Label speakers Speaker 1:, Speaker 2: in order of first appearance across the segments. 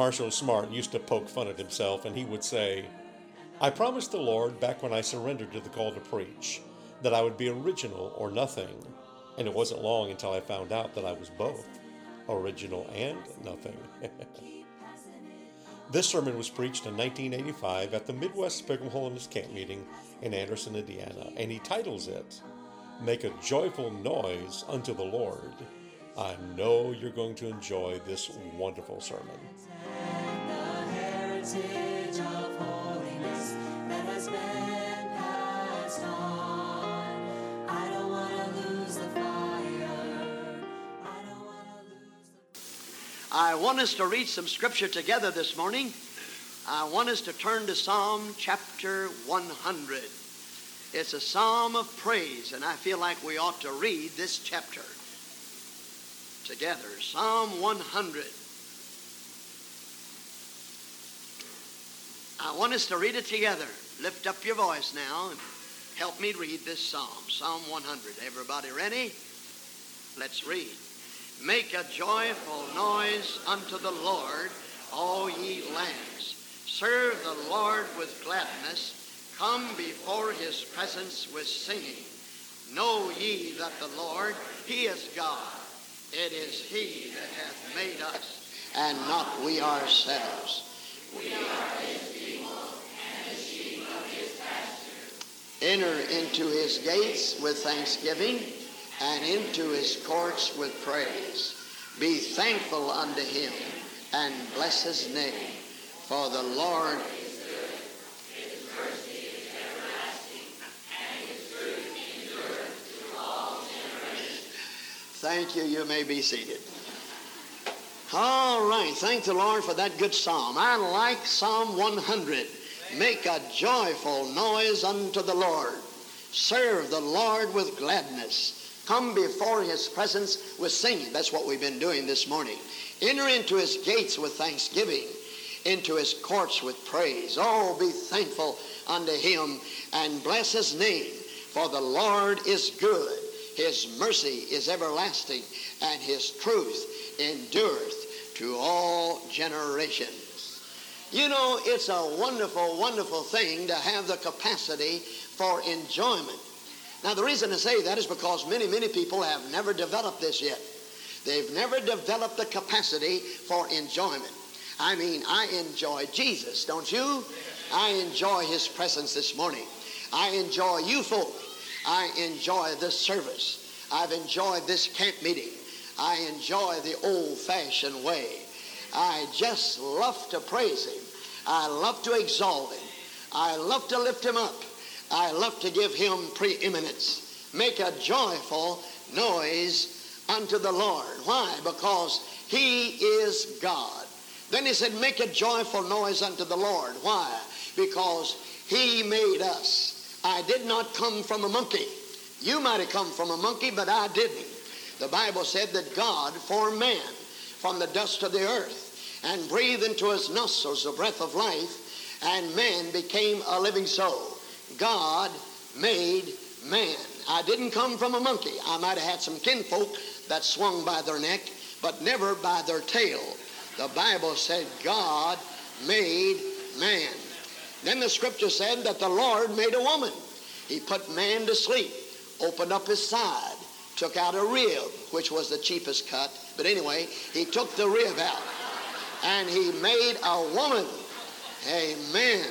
Speaker 1: Marshall Smart used to poke fun at himself, and he would say, I promised the Lord back when I surrendered to the call to preach that I would be original or nothing. And it wasn't long until I found out that I was both original and nothing. this sermon was preached in 1985 at the Midwest Pilgrim Holiness Camp meeting in Anderson, Indiana, and he titles it, Make a Joyful Noise unto the Lord. I know you're going to enjoy this wonderful sermon.
Speaker 2: I want
Speaker 3: us to read some scripture together this morning. I want us to turn to Psalm chapter 100. It's a psalm of praise, and I feel like we ought to read this chapter together. Psalm 100. I want us to read it together. Lift up your voice now and help me read this psalm. Psalm 100. Everybody ready? Let's read. Make a joyful noise unto the Lord, all ye lands. Serve the Lord with gladness. Come before his presence with singing. Know ye that the Lord, he is God. It is he that hath made us, and not we ourselves. Enter into his gates with thanksgiving and into his courts with praise. Be thankful unto him and bless his name. For the Lord Thank you. You may be seated. All right. Thank the Lord for that good psalm. I like Psalm 100. Make a joyful noise unto the Lord. Serve the Lord with gladness. Come before his presence with singing. That's what we've been doing this morning. Enter into his gates with thanksgiving, into his courts with praise. Oh, be thankful unto him and bless his name. For the Lord is good. His mercy is everlasting, and his truth endureth to all generations. You know, it's a wonderful, wonderful thing to have the capacity for enjoyment. Now, the reason I say that is because many, many people have never developed this yet. They've never developed the capacity for enjoyment. I mean, I enjoy Jesus, don't you? I enjoy his presence this morning. I enjoy you folk. I enjoy this service. I've enjoyed this camp meeting. I enjoy the old fashioned way. I just love to praise him. I love to exalt him. I love to lift him up. I love to give him preeminence. Make a joyful noise unto the Lord. Why? Because he is God. Then he said, Make a joyful noise unto the Lord. Why? Because he made us. I did not come from a monkey. You might have come from a monkey, but I didn't. The Bible said that God formed man from the dust of the earth and breathed into his nostrils the breath of life, and man became a living soul. God made man. I didn't come from a monkey. I might have had some kinfolk that swung by their neck, but never by their tail. The Bible said God made man. Then the scripture said that the Lord made a woman. He put man to sleep, opened up his side, took out a rib, which was the cheapest cut. But anyway, he took the rib out and he made a woman. Amen.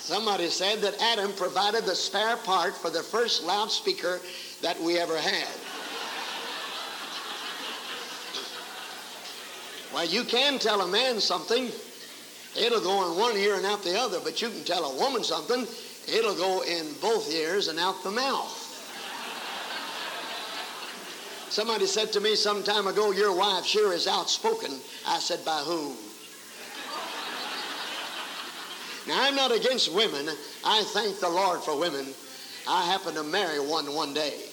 Speaker 3: Somebody said that Adam provided the spare part for the first loudspeaker that we ever had. Well, you can tell a man something. It'll go in one ear and out the other, but you can tell a woman something. It'll go in both ears and out the mouth. Somebody said to me some time ago, Your wife sure is outspoken. I said, By whom? Now, I'm not against women. I thank the Lord for women. I happened to marry one one day.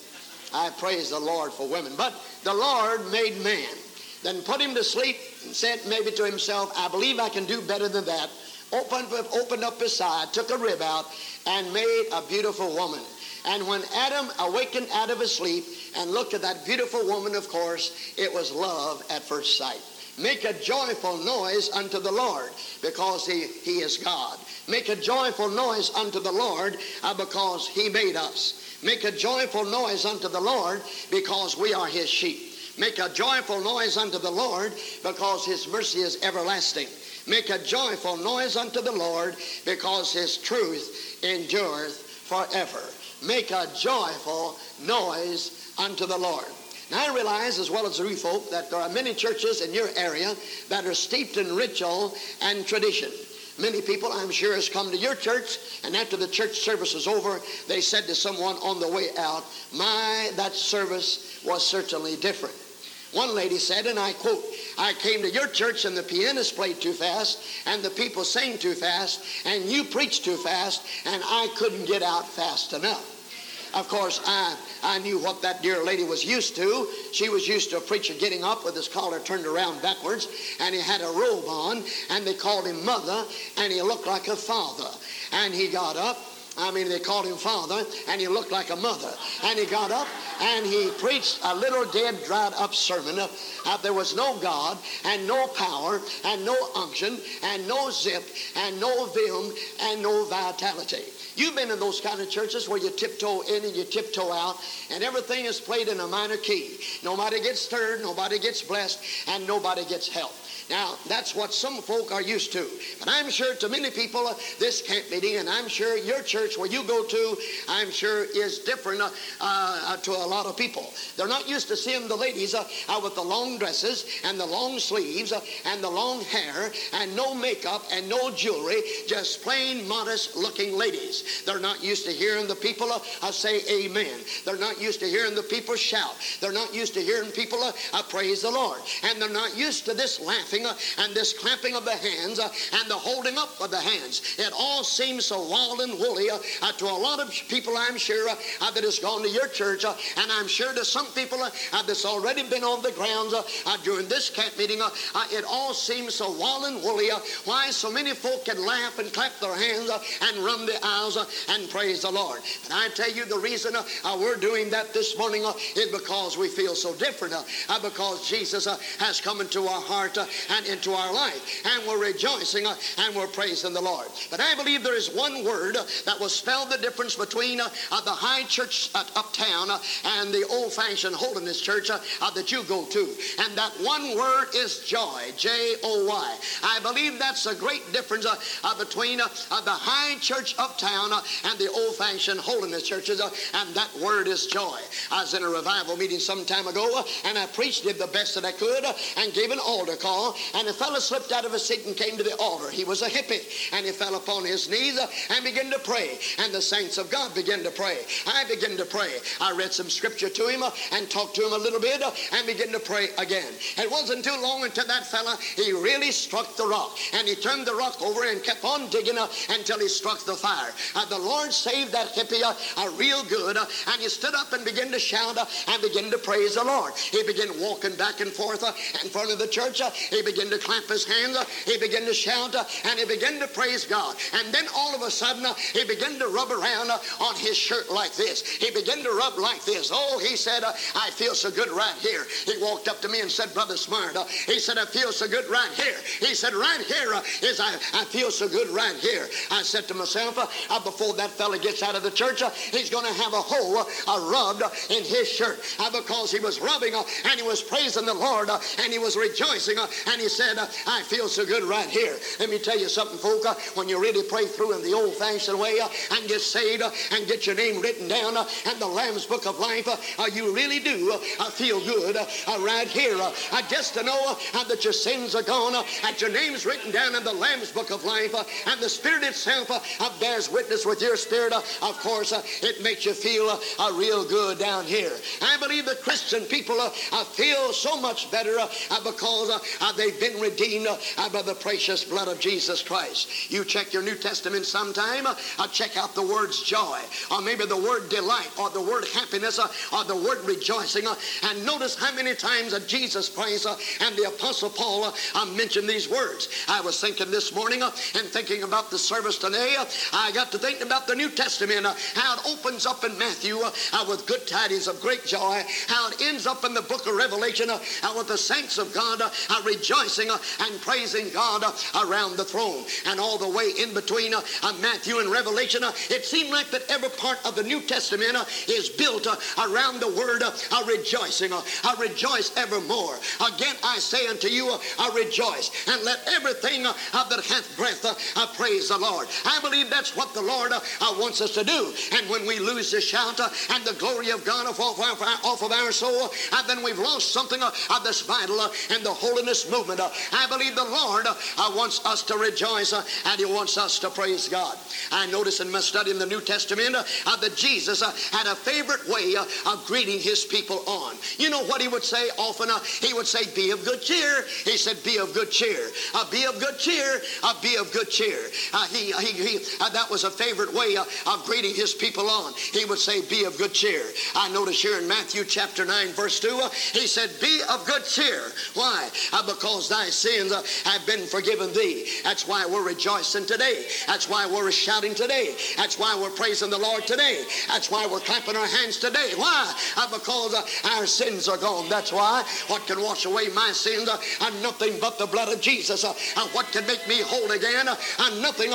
Speaker 3: I praise the Lord for women. But the Lord made man, then put him to sleep and said maybe to himself, I believe I can do better than that. Opened, opened up his side, took a rib out, and made a beautiful woman. And when Adam awakened out of his sleep and looked at that beautiful woman, of course, it was love at first sight. Make a joyful noise unto the Lord because he, he is God. Make a joyful noise unto the Lord uh, because he made us. Make a joyful noise unto the Lord because we are his sheep. Make a joyful noise unto the Lord because his mercy is everlasting. Make a joyful noise unto the Lord because his truth endureth forever. Make a joyful noise unto the Lord. Now I realize, as well as the folk, that there are many churches in your area that are steeped in ritual and tradition. Many people, I'm sure, has come to your church, and after the church service is over, they said to someone on the way out, My, that service was certainly different. One lady said, and I quote, I came to your church and the pianist played too fast and the people sang too fast and you preached too fast and I couldn't get out fast enough. Of course, I, I knew what that dear lady was used to. She was used to a preacher getting up with his collar turned around backwards, and he had a robe on, and they called him mother, and he looked like a father. And he got up, I mean, they called him father, and he looked like a mother. And he got up and he preached a little dead, dried up sermon. Uh, there was no God, and no power, and no unction, and no zip, and no vim, and no vitality. You've been in those kind of churches where you tiptoe in and you tiptoe out, and everything is played in a minor key. Nobody gets stirred, nobody gets blessed, and nobody gets help. Now, that's what some folk are used to. But I'm sure to many people, uh, this camp meeting, and I'm sure your church where you go to, I'm sure is different uh, uh, to a lot of people. They're not used to seeing the ladies uh, with the long dresses and the long sleeves uh, and the long hair and no makeup and no jewelry, just plain modest looking ladies. They're not used to hearing the people uh, say amen. They're not used to hearing the people shout. They're not used to hearing people praise the Lord. And they're not used to this laughing uh, and this clapping of the hands uh, and the holding up of the hands. It all seems so wild and woolly uh, uh to a lot of people, I'm sure, uh, uh, that has gone to your church, and I'm sure to some people that's already been on the grounds during this camp meeting. it all seems so wild and woolly. why so many folk can laugh and clap their hands and run the aisles and praise the Lord. And I tell you, the reason we're doing that this morning is because we feel so different, because Jesus has come into our heart and into our life. And we're rejoicing uh, and we're praising the Lord. But I believe there is one word uh, that will spell the difference between uh, uh the high church uptown uh, and the old fashioned holiness church uh, that you go to. And that one word is joy. J O Y. I believe that's a great difference between the high church uptown and the old fashioned holiness churches. And that word is joy. I was in a revival meeting some time ago and I preached, did the best that I could, and gave an altar call and a fellow slipped out of his seat and came to the altar. He was a hippie, and he fell upon his knees uh, and began to pray. And the saints of God began to pray. I began to pray. I read some scripture to him uh, and talked to him a little bit uh, and began to pray again. It wasn't too long until that fella, he really struck the rock. And he turned the rock over and kept on digging uh, until he struck the fire. Uh, the Lord saved that hippie uh, a real good. and he stood up and began to shout and began to praise the Lord. He began walking back and forth in front of the church. He began to clap his hands. He began to shout and he began to praise God. And then all of a sudden, he began to rub around on his shirt like this. He began to rub like this. Oh, he said, I feel so good right here. He walked up to me and said, Brother Smart, he said, I feel so good right here. He said, right here is I, I feel so good right here. I said to myself, uh, before that fella gets out of the church, uh, he's going to have a hole uh, rubbed in his shirt because he was rubbing and he was praising the Lord and he was rejoicing and he said, I feel so good right here. Let me tell you something, folk. When you really pray through in the old-fashioned way, and get saved and get your name written down in the Lamb's Book of Life, uh, you really do uh, feel good uh, right here. Just to know that your sins are gone, that your name's written down in the Lamb's Book of Life, and the Spirit itself bears witness with your spirit. Of course, it makes you feel real good down here. I believe the Christian people feel so much better because they've been redeemed uh, by the precious blood of Jesus Christ. You check your New Testament sometime, uh, check out the words joy, or maybe the word delight, or the word happiness, uh, or the word rejoicing, and notice how many times Jesus Christ and the Apostle Paul mentioned these words. I was thinking this morning and thinking about the service today, I got to thinking about the New Testament, how it opens up in Matthew with good tidings of great joy, how it ends up in the book of Revelation with the saints of God rejoicing and praising God around the throne. And all the way in between uh, Matthew and Revelation, uh, it seemed like that every part of the New Testament uh, is built around the word rejoicing. I rejoice evermore. Again, I say unto you, I rejoice. And let everything that hath breath praise the Lord. I believe that's what the Lord wants us to do. And when we lose the shout and the glory of God off, off of our soul, then we've lost something of this vital and the holiness movement. I believe the Lord uh, wants us to rejoice uh, and He wants us to praise God. I notice in my study in the New Testament uh, that Jesus had a favorite way of greeting His people on. You know what He would say often? He would say, Be of good cheer. He said, Be of good cheer. Be of good cheer. Be of good cheer. He, he, he, that was a favorite way of greeting His people on. He would say, Be of good cheer. I notice here in Matthew chapter 9, verse 2, He said, Be of good cheer. Why? Because thy sins have been forgiven thee. That's why we're rejoicing today. That's why we're shouting today. That's why we're praising the Lord today. That's why we're clapping our hands today. Why? Uh, because uh, our sins are gone. That's why. What can wash away my sins? And nothing but the blood of Jesus. Uh, and what can make me whole again? And nothing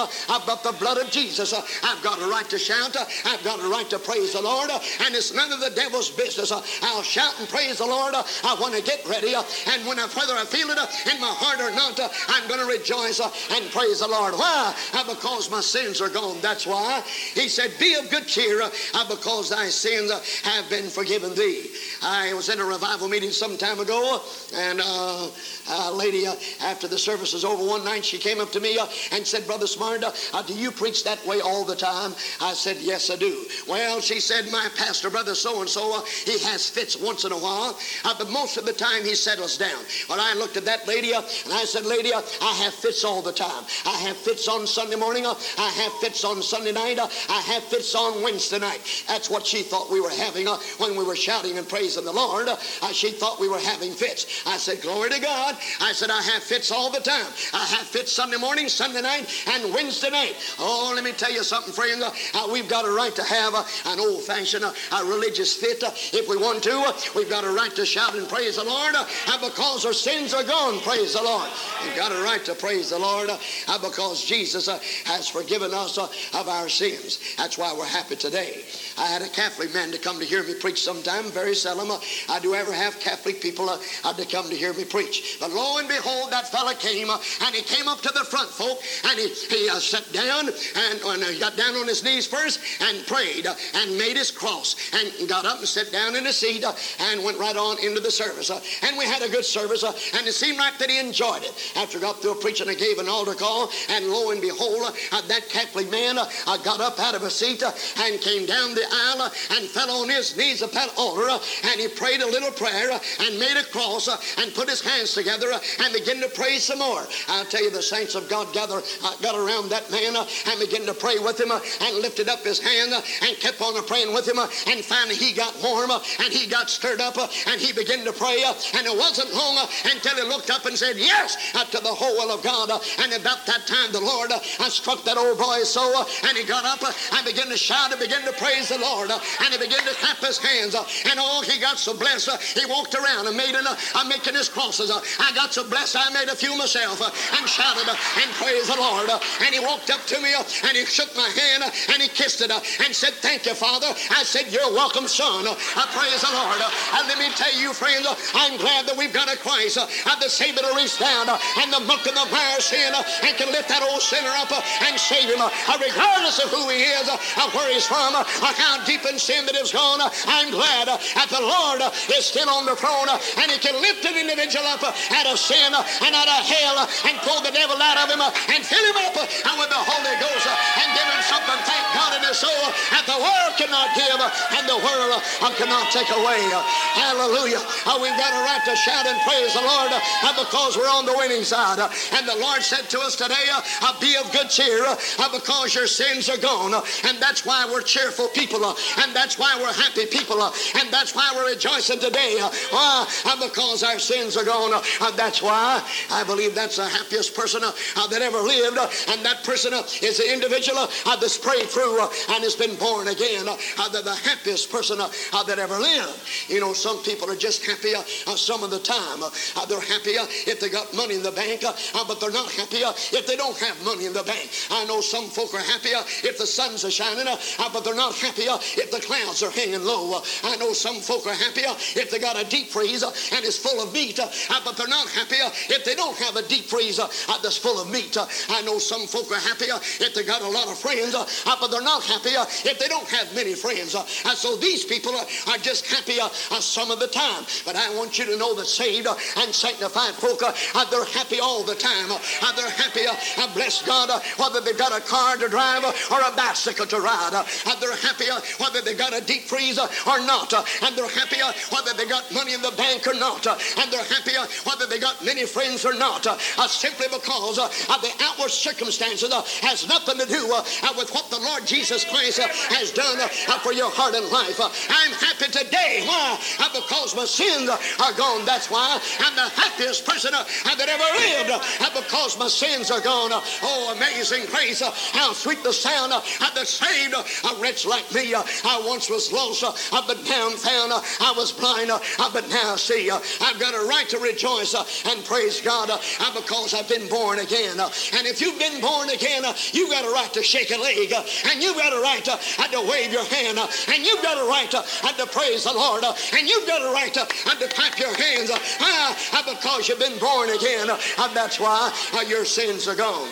Speaker 3: but the blood of Jesus. I've got a right to shout. I've got a right to praise the Lord. And it's none of the devil's business. I'll shout and praise the Lord. I want to get ready. And when I, whether I feel it in my heart or not, I'm going to rejoice and praise the Lord. Why? Because my sins are gone. That's why. He said, Be of good cheer because thy sins have been forgiven thee. I was in a revival meeting some time ago, and uh, a lady, uh, after the service was over one night, she came up to me uh, and said, Brother Smart, uh, do you preach that way all the time? I said, Yes, I do. Well, she said, My pastor, Brother so and so, he has fits once in a while, uh, but most of the time he settles down. Well, I looked at that lady uh, and I said, Lady, uh, I have fits all the time. I have fits on Sunday morning, I have fits on Sunday night, I have fits on Wednesday night. That's what she thought we were having when we were shouting and praising the Lord. she thought we were having fits. I said, Glory to God. I said, I have fits all the time. I have fits Sunday morning, Sunday night, and Wednesday night. Oh, let me tell you something, friends. Uh, we've got a right to have uh, an old fashioned uh, religious fit if we want to. we've got a right to shout and praise the Lord because our sins are Praise the Lord. You've got a right to praise the Lord uh, uh, because Jesus uh, has forgiven us of our sins. That's why we're happy today. I had a Catholic man to come to hear me preach sometime, very seldom. I do ever have Catholic people to come to hear me preach. But lo and behold, that fella came and he came up to the front folk and he, he uh, sat down and, got down on his knees first and prayed uh, and made his cross and got up and sat down in his seat uh, and went right on into the service. and we had a good service and seemed like that he enjoyed it. After I got through preaching, I gave an altar call and lo and behold, that Catholic man got up out of a seat and came down the aisle and fell on his knees at that altar and he prayed a little prayer and made a cross and put his hands together and began to pray some more. I'll tell you, the saints of God gather, uh, got around that man uh, and began to pray with him uh, and lifted up his hand uh, and kept on praying with him. Uh, and finally, he got warm uh, and he got stirred up and he began to pray. and it wasn't long until he looked up and said, Yes, to the whole will of God. and about that time, the Lord struck that old boy so, and he got up and began to shout and began to praise the Lord. and he began to clap his hands. and oh, he got so blessed. he walked around and made an, making his crosses. I got so blessed I made a few myself uh, and shouted uh, and praised the Lord. Uh, and he walked up to me and he shook my hand and he kissed it and said, Thank you, Father. I said, You're welcome, son. I praise the Lord. And let me tell you, friends, I'm glad that we've got a Christ that's able to reach down and the muck and the mire sin and can lift that old sinner up and save him. Regardless of who he is, uh, where he's from, uh, or how deep in sin that he's gone. Uh, I'm glad uh, that the Lord uh, is still on the throne uh, and he can lift an individual up uh, out of sin uh, and out of hell uh, and pull the devil out of him uh, and fill him up uh, with the Holy Ghost uh, and give him something, thank God, in his soul uh, that the world cannot give uh, and the world uh, cannot take away. Uh, Hallelujah. Uh, We've got a right to shout and praise the Lord uh, uh, because we're on the winning side. Uh, And the Lord said to us today, uh, uh, be of good cheer uh, uh, because your sins are gone. Uh, And that's why we're cheerful people. uh, And that's why we're happy people. uh, And that's why we're rejoicing today. uh, Why? Uh, Because our sins are gone. Uh, that's why I believe that's the happiest person uh, uh, that ever lived. Uh, And that person uh, is the individual uh, that's prayed through uh, and has been born again. Uh, uh, They're the happiest person uh, uh, that ever lived. You know, some people are just happy uh, uh, some of the time. Uh, uh, They're happy uh, if they got money in the bank, uh, uh, but they're not happy uh, if they don't have money in the bank. I know some folk are happy uh, if the sun's are shining, but they're not happy uh, if the clouds are hanging low. I know some folk are happy uh, if they got a deep freeze uh, and it's full of meat, but they're not happy uh, if they don't have a deep freeze uh, that's full of meat. I know some folk are happy uh, if they got a lot of friends, but they're not happy uh, if they don't have many friends. Uh, so these people are just uh, some of the time. But I want you to know that saved and sanctified folk, uh, they're happy all the time. Uh, they're happy, uh, bless God, uh, whether they've got a car to drive uh, or a bicycle to ride. Uh, they're happy uh, whether they've got a deep freeze or not. And they're happy whether they got money in the bank or not. And they're happy whether they got many friends or not. Simply because uh, the outward circumstances has nothing to do with what the Lord Jesus Christ has done for your heart and life. I'm happy today. Why? Because my sins are gone. That's why I'm the happiest person uh, that ever lived because my sins are gone. Oh, amazing grace. How sweet the sound the saved a wretch like me. I once was lost, but now I'm found. I was blind, but now I see. I've got a right to rejoice and praise God because I've been born again. And if you've been born again, you've got a right to shake a leg, and you've got a right to wave your hand, and you've got a right to praise the Lord, and you've got a right to clap your hands uh, uh, uh, because you've been born again. That's why uh, your sins are gone.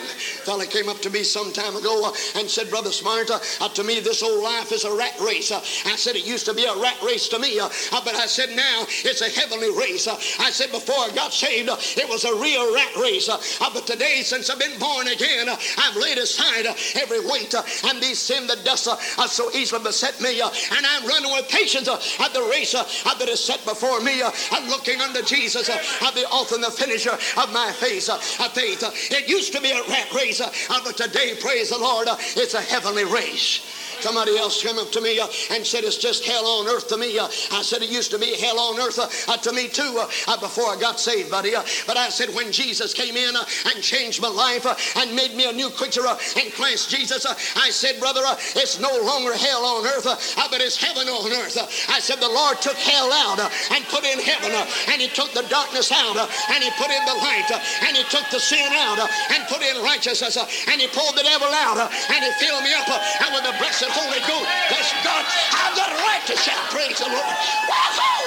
Speaker 3: Fella came up to me some time ago uh, and said, Brother Smart, uh, uh to me this old life is a rat race. Uh, I said it used to be a rat race to me, uh, but I said now it's a heavenly race. I said before I got saved, it was a real rat race. But today, since I've been born again, I've laid aside every weight and these sin that does so easily beset me, and I'm running with patience at the race that is set before me. I'm looking unto Jesus, uh, uh, the author and the finisher of my faith. Uh, faith. It used to be a rat race, uh, but today, praise the Lord, uh, it's a heavenly race. Somebody else came up to me uh, and said, It's just hell on earth to me. Uh, I said, It used to be hell on earth uh, uh, to me too uh, uh, before I got saved, buddy. Uh, but I said, When Jesus came in uh, and changed my life uh, and made me a new creature uh, in Christ Jesus, uh, I said, Brother, uh, it's no longer hell on earth, uh, uh, but it's heaven on earth. Uh, I said, The Lord took hell out uh, and put in heaven, uh, and He took the darkness out, uh, and He put in the light, uh, and He took the sin out, uh, and put in righteousness, uh, and He pulled the devil out, uh, and He filled me up uh, with the blessed Holy Ghost. Bless God. I've got a right to shout, praise the Lord. Wahoo!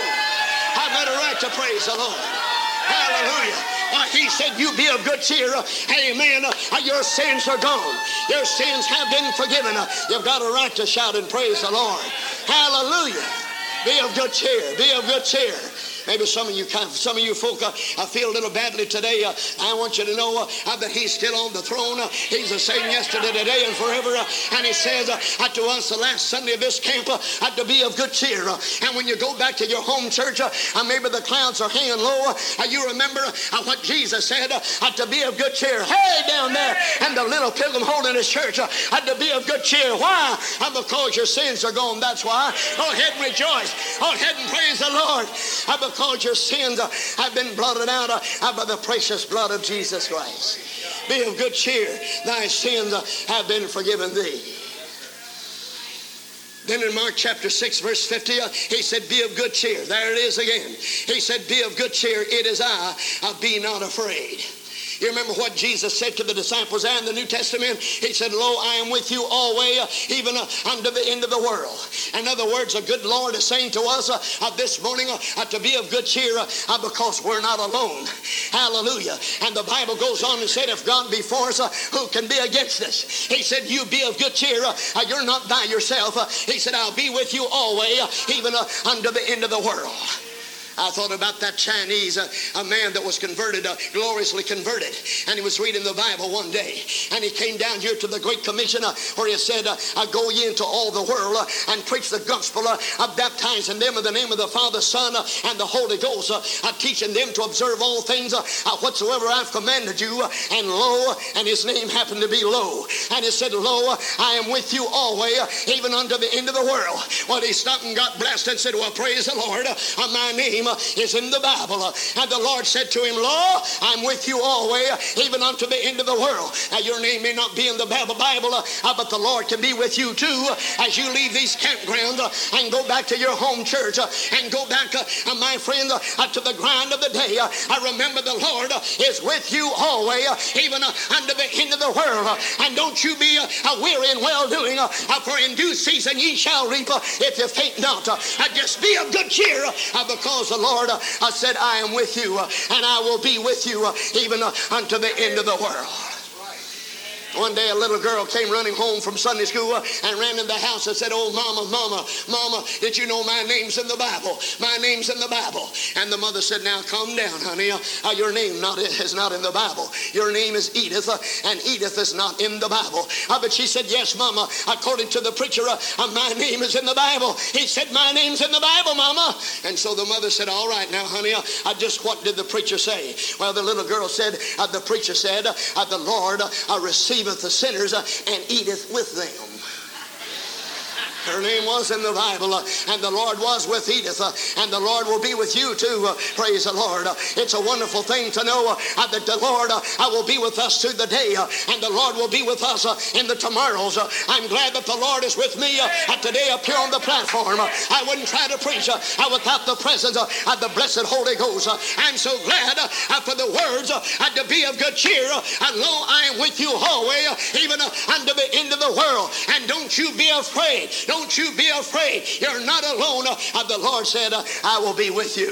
Speaker 3: I've got a right to praise the Lord. Hallelujah. Uh, he said, You be of good cheer. Uh, amen. Uh, your sins are gone. Your sins have been forgiven. Uh, you've got a right to shout and praise the Lord. Hallelujah. Be of good cheer. Be of good cheer. Maybe some of you, some of you folk, uh, I feel a little badly today. Uh, I want you to know uh, that He's still on the throne. Uh, he's the same yesterday, today, and forever. Uh, and He says uh, to us the last Sunday of this camp uh, to be of good cheer. Uh, and when you go back to your home church, uh, maybe the clouds are hanging low. Uh, you remember what Jesus said to be of good cheer. Hey, down there, and the little Pilgrim Holiness church uh, to be of good cheer. Why? Because your sins are gone. That's why. Go ahead and rejoice. Go ahead and praise the Lord. Uh, because your sins have been blotted out uh, by the precious blood of Jesus Christ. Be of good cheer. Thy sins have been forgiven thee. Then in Mark chapter 6, verse 50, uh, he said, Be of good cheer. There it is again. He said, Be of good cheer. It is I. Uh, be not afraid. You remember what Jesus said to the disciples there in the New Testament? He said, Lo, I am with you always, even uh, unto the end of the world. In other words, a good Lord is saying to us uh, this morning uh, to be of good cheer uh, uh, because we're not alone. Hallelujah. And the Bible goes on and said, if God be for us, uh, who can be against us? He said, you be of good cheer. you're not by yourself. he said, I'll be with you always, even unto the end of the world. I thought about that Chinese, uh, a man that was converted, uh, gloriously converted. And he was reading the Bible one day. And he came down here to the Great Commission uh, where he said, uh, Go ye into all the world and preach the gospel, uh, baptizing them in the name of the Father, Son, and the Holy Ghost, I teaching them to observe all things whatsoever I've commanded you. and lo, and his name happened to be Lo. And he said, Lo, I am with you always, even unto the end of the world. Well, he stopped and got blessed and said, Well, praise the Lord, my name name is in the Bible. And the Lord said to him, Lo, I'm with you always, even unto the end of the world. Now, your name may not be in the Bible, uh, but the Lord can be with you too as you leave these campgrounds uh, and go back to your home church uh, and go back, uh, my friend, uh, to the grind of the day. Uh, I remember the Lord is with you always, even unto the end of the world. And don't you be weary in well doing, for in due season ye shall reap if you faint not. Just be of good cheer because the Lord I said, I am with you and I will be with you even unto the end of the world. One day a little girl came running home from Sunday school uh, and ran in the house and said, Oh, mama, mama, mama, did you know my name's in the Bible? My name's in the Bible. And the mother said, Now calm down, honey. Uh, uh your name not, is not in the Bible. Your name is Edith, uh, and Edith is not in the Bible. Uh, but she said, Yes, mama, according to the preacher, uh, my name is in the Bible. He said, My name's in the Bible, mama. And so the mother said, All right, now, honey, I just what did the preacher say? Well, the little girl said, The preacher said, The Lord received receiveth the sinners uh, and eateth with them. Her name was in the Bible, uh, and the Lord was with Edith, uh, and the Lord will be with you too. Uh, praise the Lord. Uh, it's a wonderful thing to know uh, that the Lord uh, I will be with us through the day, and the Lord will be with us in the tomorrows. I'm glad that the Lord is with me today up here on the platform. I wouldn't try to preach without the presence of the blessed Holy Ghost. I'm so glad for the words to be of good cheer. And lo, I am with you always, even unto the end of the world. And don't you be afraid. Don't don't you be afraid. You're not alone. Uh, the Lord said, uh, I will be with you.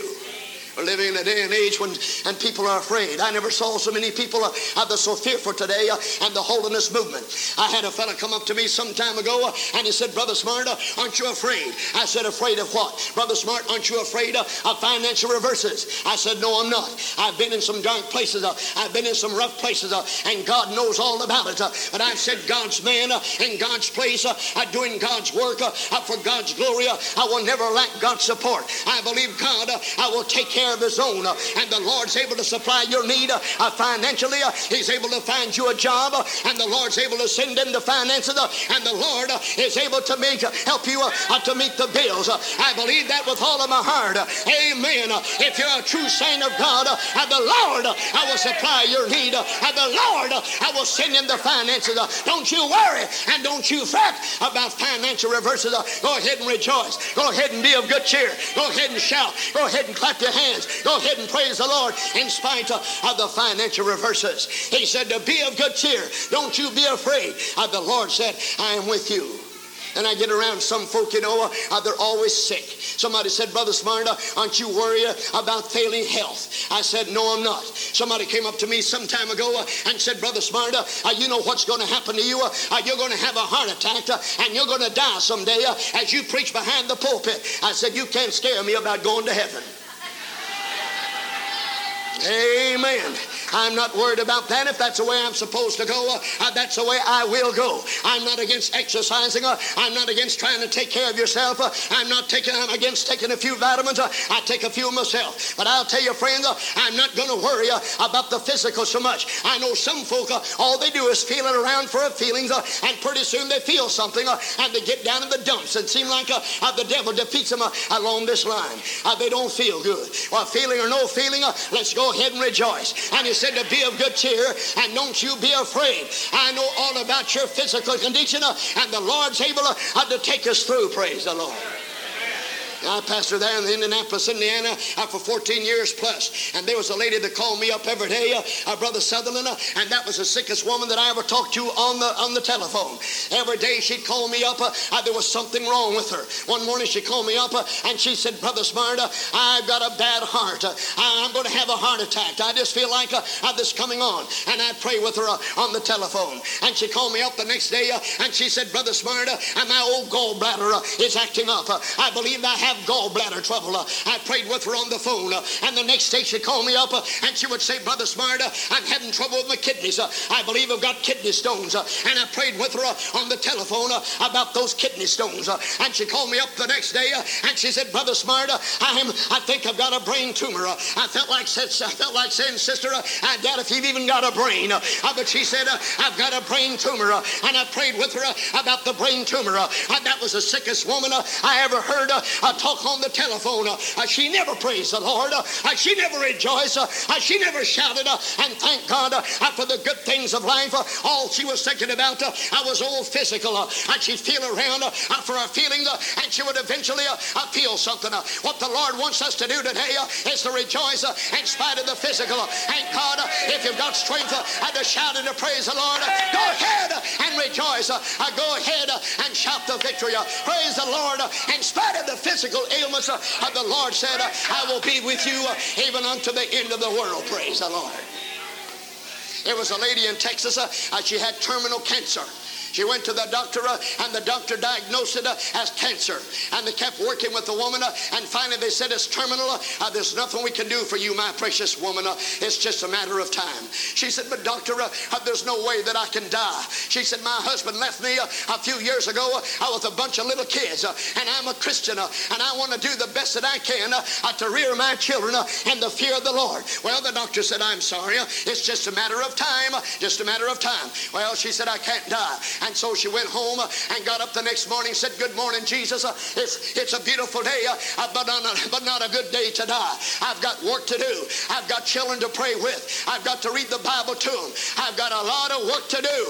Speaker 3: We're living in a day and age when and people are afraid. I never saw so many people uh, that so fearful today uh, and the holiness movement. I had a fellow come up to me some time ago uh, and he said, Brother Smart, uh, aren't you afraid? I said, afraid of what? Brother Smart, aren't you afraid uh, of financial reverses? I said, no, I'm not. I've been in some dark places. Uh, I've been in some rough places and God knows all about it. but I've said God's man in God's place, are doing God's work for God's glory. I will never lack God's support. I believe God I will take care care of his own. And the Lord's able to supply your need uh, financially. Uh, he's able to find you a job. Uh, and the Lord's able to send in the finances. Uh, and the Lord uh, is able to make uh, help you to meet the bills. I believe that with all of my heart. Amen. If you're a true saint of God, and the Lord I will supply your need. And the Lord I will send in the finances. Don't you worry and don't you fret about financial reverses. Go ahead and rejoice. Go ahead and be of good cheer. Go ahead and shout. Go ahead and clap your hands hands. Go ahead and praise the Lord in spite of the financial reverses. He said to be of good cheer. Don't you be afraid. the Lord said, I am with you. And I get around some folk, you know, uh, they're always sick. Somebody said, Brother Smart, aren't you worried about failing health? I said, No, I'm not. Somebody came up to me some time ago uh, and said, Brother Smart, uh, you know what's going to happen to you? Uh, you're going to have a heart attack uh, and you're going to die someday uh, as you preach behind the pulpit. I said, You can't scare me about going to heaven. Amen. I'm not worried about that. If that's the way I'm supposed to go, uh, that's the way I will go. I'm not against exercising. Uh, I'm not against trying to take care of yourself. Uh, I'm not taking. I'm against taking a few vitamins. Uh, I take a few myself. But I'll tell you, friends, uh, I'm not going to worry uh, about the physical so much. I know some folk, all they do is feel it around for feelings, and pretty soon they feel something, and they get down in the dumps and seem like the devil defeats them along this line. they don't feel good. Well, feeling or no feeling, let's go ahead and rejoice. And he said to be of good cheer and don't you be afraid. I know all about your physical condition uh, and the Lord's able uh, to take us through. Praise the Lord. I pastored there in Indianapolis, Indiana uh, for 14 years plus. And there was a lady that called me up every day, uh, uh Brother Sutherland, uh, and that was the sickest woman that I ever talked to on the on the telephone. Every day she'd call me up. Uh, there was something wrong with her. One morning she called me up and she said, Brother Smart, I've got a bad heart. I'm going to have a heart attack. I just feel like this coming on. And I'd pray with her on the telephone. And she called me up the next day and she said, Brother Smart, my old gallbladder is acting up. I believe I have gallbladder trouble. Uh, I prayed with her on the phone. Uh, and the next day she called me up uh, and she would say, Brother Smart, I'm having trouble with my kidneys. I believe I've got kidney stones. And I prayed with her on the telephone about those kidney stones. And she called me up the next day and she said, Brother Smart, I am I think I've got a brain tumor. I felt like I felt like saying, Sister, I doubt if you've even got a brain. But she said, I've got a brain tumor. And I prayed with her about the brain tumor. That was the sickest woman I ever heard talk on the telephone. She never praised the Lord. She never rejoiced. She never shouted and thank God for the good things of life. All she was thinking about was all physical. And she'd feel around for her feelings and she would eventually feel something. What the Lord wants us to do today is to rejoice in spite of the physical. And God, if you've got strength to shout and to praise the Lord, go ahead and rejoice. Go ahead and shout the victory. Praise the Lord in spite of the physical ailments. Uh, the Lord said, uh, I will be with you uh, even unto the end of the world. Praise the Lord. There was a lady in Texas, uh, she had terminal cancer. She went to the doctor, uh, and the doctor diagnosed it uh, as cancer. And they kept working with the woman, uh, and finally they said it's terminal. Uh, uh, there's nothing we can do for you, my precious woman. Uh, it's just a matter of time. She said, but doctor, there's no way that I can die. She said, my husband left me a few years ago I was a bunch of little kids, and I'm a Christian, and I want to do the best that I can to rear my children in the fear of the Lord. Well, the doctor said, I'm sorry. It's just a matter of time. Just a matter of time. Well, she said, I can't die. And so she went home and got up the next morning said, Good morning, Jesus. Uh, it's, it's a beautiful day, uh, uh but, not a, but not a good day to die. I've got work to do. I've got children to pray with. I've got to read the Bible to them. I've got a lot of work to do.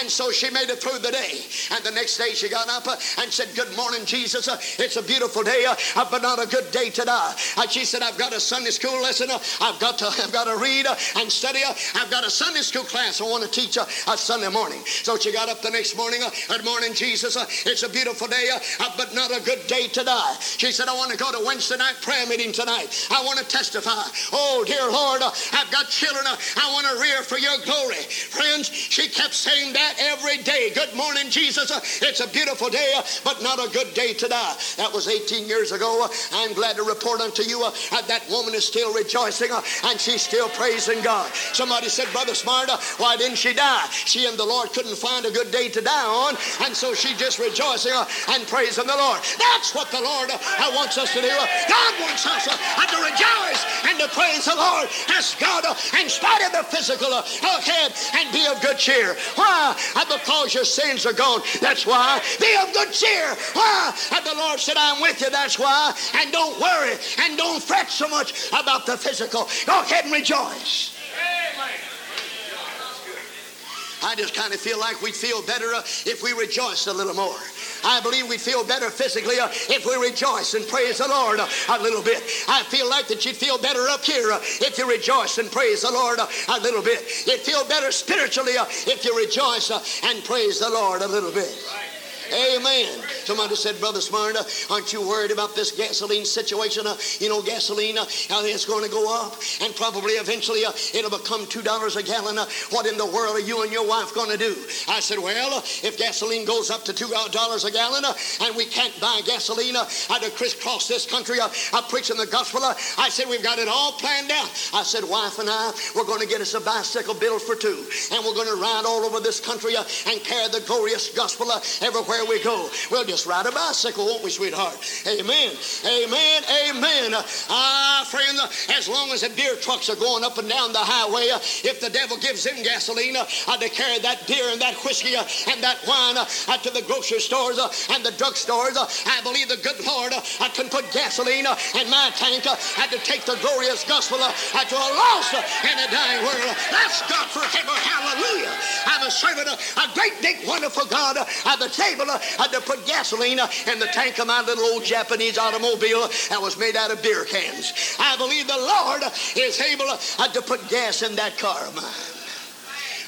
Speaker 3: And so she made it through the day. And the next day she got up uh, and said, Good morning, Jesus. Uh, it's a beautiful day, uh, but not a good day to die. And she said, I've got a Sunday school lesson. I've got to, I've got to read and study. I've got a Sunday school class I want to teach a Sunday morning. So she got up the next morning. Uh, good morning, Jesus. Uh, it's a beautiful day, uh, uh, but not a good day to die. She said, I want to go to Wednesday night prayer meeting tonight. I want to testify. Oh, dear Lord, uh, I've got children uh, I want to rear for your glory. Friends, she kept saying that every day. Good morning, Jesus. It's a beautiful day, but not a good day to die. That was 18 years ago. I'm glad to report unto you that woman is still rejoicing and she's still praising God. Somebody said, Brother Smart, why didn't she die? She and the Lord couldn't find a good day to die on, and so she just rejoicing uh, and praising the Lord. That's what the Lord uh, wants us to do. God wants us uh, to rejoice and to praise the Lord. Ask God, in spite of the physical, ahead and be of good cheer. Why? Because your sins are gone. That's why. Be of good cheer. Why? And the Lord said, I'm with you. That's why. And don't worry and don't fret so much about the physical. Go ahead and rejoice. I just kind of feel like we'd feel better uh, if we rejoiced a little more. I believe we'd feel better physically uh, if we rejoice and praise the Lord uh, a little bit. I feel like that you'd feel better up here uh, if you rejoice and praise the Lord uh, a little bit. You'd feel better spiritually uh, if you rejoice and praise the Lord a little bit. Right. Amen. Somebody said, Brother Smart, aren't you worried about this gasoline situation? Uh, you know, gasoline, uh, it's going to go up, and probably eventually uh, it'll become $2 a gallon. Uh, what in the world are you and your wife going to do? I said, Well, if gasoline goes up to $2 uh, a gallon uh, and we can't buy gasoline I to crisscross this country preaching the gospel, I said, We've got it all planned out. I said, Wife and I, we're going to get us a bicycle built for two, and we're going to ride all over this country and carry the glorious gospel everywhere where we go. We'll just ride a bicycle, won't we, sweetheart? Amen. Amen. Amen. Uh, ah, friend, uh, as long as the deer trucks are going up and down the highway, uh, if the devil gives them gasoline uh, to carry that deer and that whiskey uh, and that wine uh, to the grocery stores and the drug stores, I believe the good Lord can put gasoline in my tank had to take the glorious gospel to a lost and a dying world. That's God forever. Hallelujah. I'm a servant a great, big, wonderful God at the table uh, to put gasoline in the tank of my little old Japanese automobile that was made out of beer cans. I believe the Lord is able to put gas in that car of mine.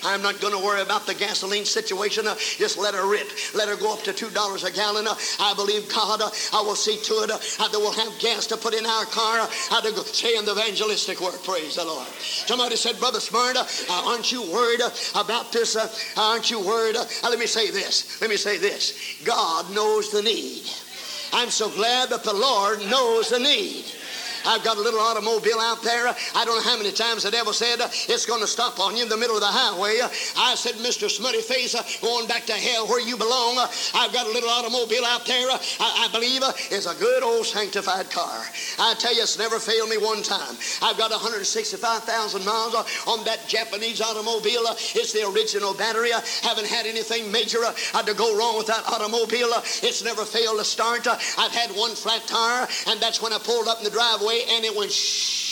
Speaker 3: I'm not going to worry about the gasoline situation. Uh, just let her rip. Let her go up to $2 a gallon. Uh, I believe God, uh, I will see to it uh, that we'll have gas to put in our car uh, to go, say in the evangelistic work. Praise the Lord. Somebody said, Brother Smart, uh, aren't you worried about this? Aren't you worried? Let me say this. Let me say this. God knows the need. I'm so glad that the Lord knows the need. I've got a little automobile out there. I don't know how many times the devil said it's going to stop on you in the middle of the highway. I said, Mr. Smutty Face, going back to hell where you belong. I've got a little automobile out there. I, I believe it's a good old sanctified car. I tell you, it's never failed me one time. I've got 165,000 miles on that Japanese automobile. It's the original battery. I haven't had anything major to go wrong with that automobile. It's never failed to start. I've had one flat tire, and that's when I pulled up in the driveway and it went shh.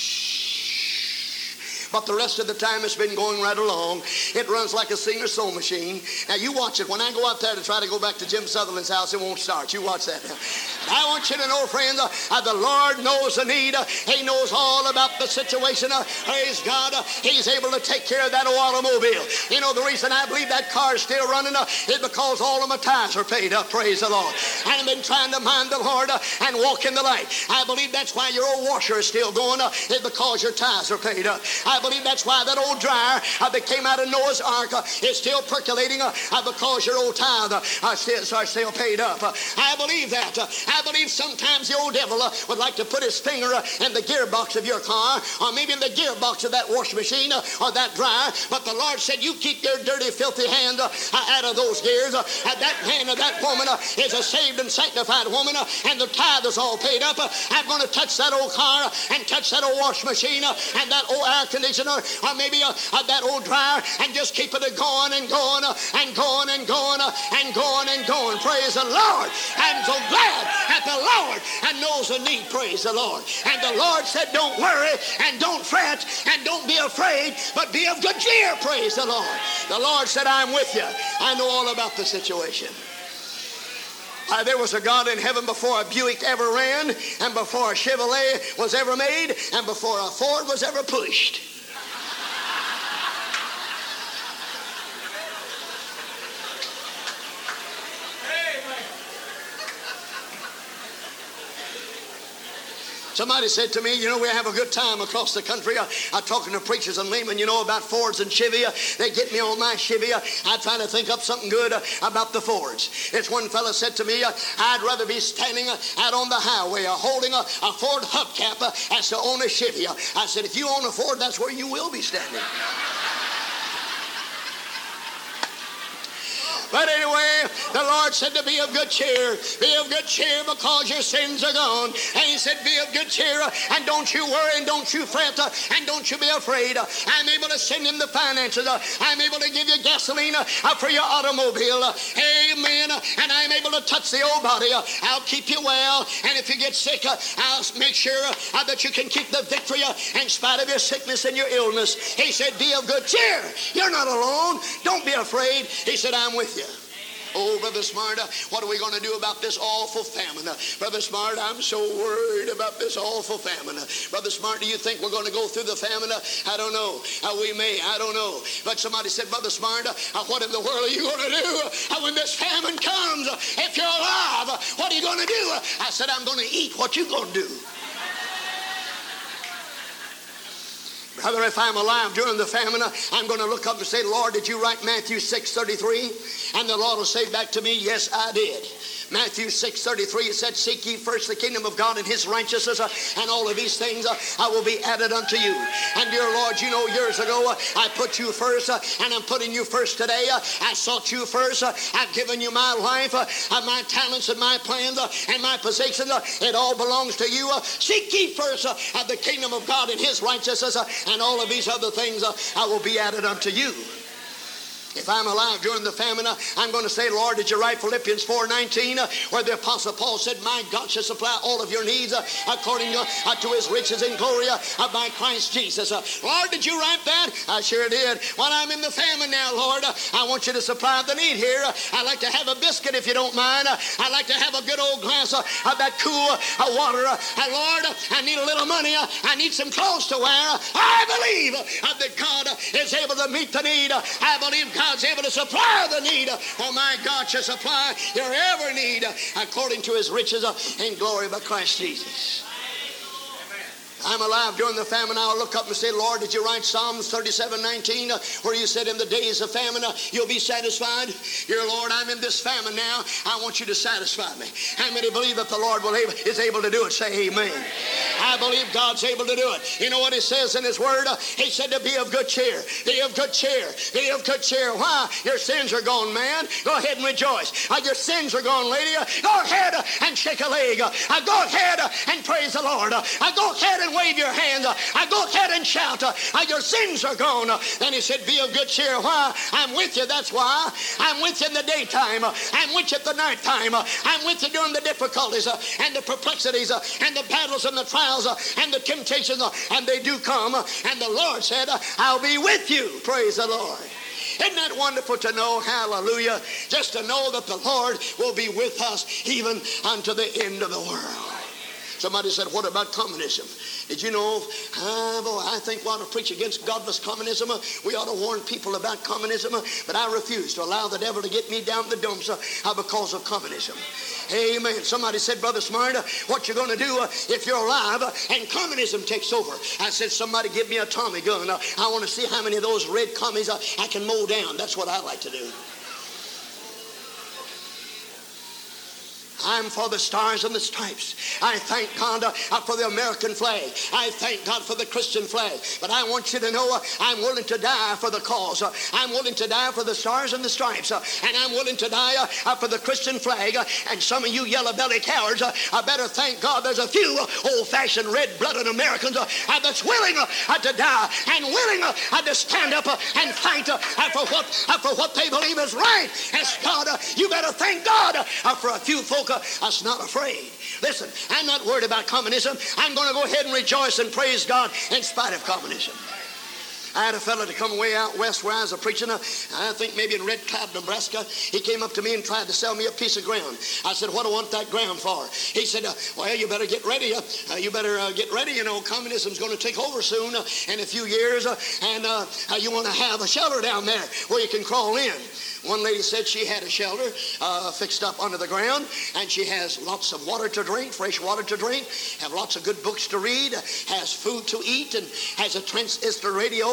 Speaker 3: But the rest of the time it's been going right along. It runs like a Singer sewing machine. Now you watch it. When I go out there to try to go back to Jim Sutherland's house, it won't start. You watch that. I want you to know, friends, uh, the Lord knows the need. Uh, he knows all about the situation. Uh, praise God. Uh, he's able to take care of that old automobile. You know, the reason I believe that car is still running uh, is because all of my tires are paid up. Praise the Lord. I've been trying to mind the Lord uh, and walk in the light. I believe that's why your old washer is still going, uh, is because your tires are paid up. I believe that's why that old dryer uh, that came out of Noah's ark uh, is still percolating uh, uh because your old tithe uh, still, are still paid up. Uh, I believe that. I believe sometimes the old devil would like to put his finger in the gearbox of your car or maybe in the gearbox of that washing machine or that dryer. But the Lord said, You keep your dirty, filthy hand out of those gears. that man or that woman is a saved and sanctified woman and the tithe is all paid up. I'm going to touch that old car and touch that old wash machine and that old air conditioner or maybe uh, uh, that old dryer and just keep it going and going uh, and going and going uh, and going and going. Praise the Lord. I'm so glad that the Lord and knows the need. Praise the Lord. And the Lord said, don't worry and don't fret and don't be afraid, but be of good cheer. Praise the Lord. The Lord said, I'm with you. I know all about the situation. Uh, there was a God in heaven before a Buick ever ran, and before a Chevrolet was ever made, and before a Ford was ever pushed. Somebody said to me, you know, we have a good time across the country. I, am talking to preachers and laymen, you know, about Fords and Chevy. They get me on my Chevy. I try to think up something good uh, about the Fords. It's one fellow said to me, uh, I'd rather be standing uh, out on the highway holding a, a Ford hubcap as to own a Chevy. I said, if you own a Ford, that's where you will be standing. But anyway, the Lord said to be of good cheer. Be of good cheer because your sins are gone. And he said, be of good cheer and don't you worry and don't you fret and don't you be afraid. I'm able to send him the finances. I'm able to give you gasoline uh, for your automobile. Amen. And I'm able to touch the old body. I'll keep you well. And if you get sick, uh, I'll make sure uh, that you can keep the victory in spite of your sickness and your illness. He said, be of good cheer. You're not alone. Don't be afraid. He said, I'm with you. Oh, Brother Smart, what are we going to do about this awful famine? Brother Smart, I'm so worried about this awful famine. Brother Smart, do you think we're going to go through the famine? I don't know. We may. I don't know. But somebody said, Brother Smart, uh, what in the world are you going to do when this famine comes? If you're alive, what are you going to do? I said, I'm going to eat. What you're going to do? Brother, if I'm alive during the famine, I'm going to look up and say, Lord, did you write Matthew 6 33? And the Lord will say back to me, Yes, I did. Matthew 6.33, it said, Seek ye first the kingdom of God and his righteousness, and all of these things I will be added unto you. And dear Lord, you know, years ago, I put you first, and I'm putting you first today. I sought you first. I've given you my life, my talents, and my plans, and my possessions. it all belongs to you. Seek ye first the kingdom of God and his righteousness, and all of these other things I will be added unto you. If I'm alive during the famine, I'm going to say, Lord, did you write Philippians 4.19 uh, where the Apostle Paul said, My God shall supply all of your needs uh, according uh, to, uh, his riches in glory uh, by Christ Jesus. Uh, Lord, did you write that? I sure did. While I'm in the famine now, Lord, I want you to supply the need here. I'd like to have a biscuit if you don't mind. I'd like to have a good old glass of that cool water. Lord, I need a little money. I need some clothes to wear. I believe that God is able to meet the need. I believe God's able to supply the need. Oh, my God shall supply your every need according to his riches in glory by Christ Jesus. I'm alive during the famine. I'll look up and say, Lord, did you write Psalms 37 19, uh, where you said, In the days of famine, uh, you'll be satisfied? Dear Lord, I'm in this famine now. I want you to satisfy me. How many believe that the Lord will able, is able to do it? Say amen. I believe God's able to do it. You know what He says in His Word? Uh, he said to be of good cheer. Be of good cheer. Be of good cheer. Why? Your sins are gone, man. Go ahead and rejoice. Uh, your sins are gone, lady. Go ahead uh, and shake a leg. Uh, go ahead and praise the Lord. Go ahead and wave your hands. I go ahead and shout. Uh, your sins are gone. Then he said, Be of good cheer. Why? I'm with you. That's why. I'm with you in the daytime. I'm with you at the nighttime. I'm with you during the difficulties uh, and the perplexities uh, and the battles and the trials and the temptations. And they do come. And the Lord said, I'll be with you. Praise the Lord. Isn't that wonderful to know? Hallelujah. Just to know that the Lord will be with us even unto the end of the world. Somebody said, What about communism? Did you know? Ah, boy, I think we ought to preach against godless communism. We ought to warn people about communism. But I refuse to allow the devil to get me down the dumps uh, because of communism. Amen. Somebody said, Brother Smart, uh, what you going to do uh, if you're alive uh, and communism takes over? I said, Somebody give me a Tommy gun. Uh, I want to see how many of those red commies uh, I can mow down. That's what I like to do. I'm for the stars and the stripes. I thank God uh, for the American flag. I thank God for the Christian flag. But I want you to know uh, I'm willing to die for the cause. Uh, I'm willing to die for the stars and the stripes. Uh, and I'm willing to die uh, for the Christian flag. Uh, and some of you yellow belly cowards, I better thank God there's a few old fashioned red blooded Americans that's willing to die and willing to stand up and fight for, what, for what they believe is right. Yes, God, you better thank God for a few folk that's not afraid. Listen, I'm not worried about communism. I'm going to go ahead and rejoice and praise God in spite of communism. I had a fellow to come way out west where I was a preaching. I think maybe in Red Cloud, Nebraska. He came up to me and tried to sell me a piece of ground. I said, "What do I want that ground for?" He said, uh, "Well, you better get ready. Uh, uh, you better uh, get ready. You know, communism's going to take over soon uh, in a few years, uh, and you want to have a shelter down there where you can crawl in." One lady said she had a shelter uh, fixed up under the ground, and she has lots of water to drink, fresh water to drink, have lots of good books to read, has food to eat, and has a transistor radio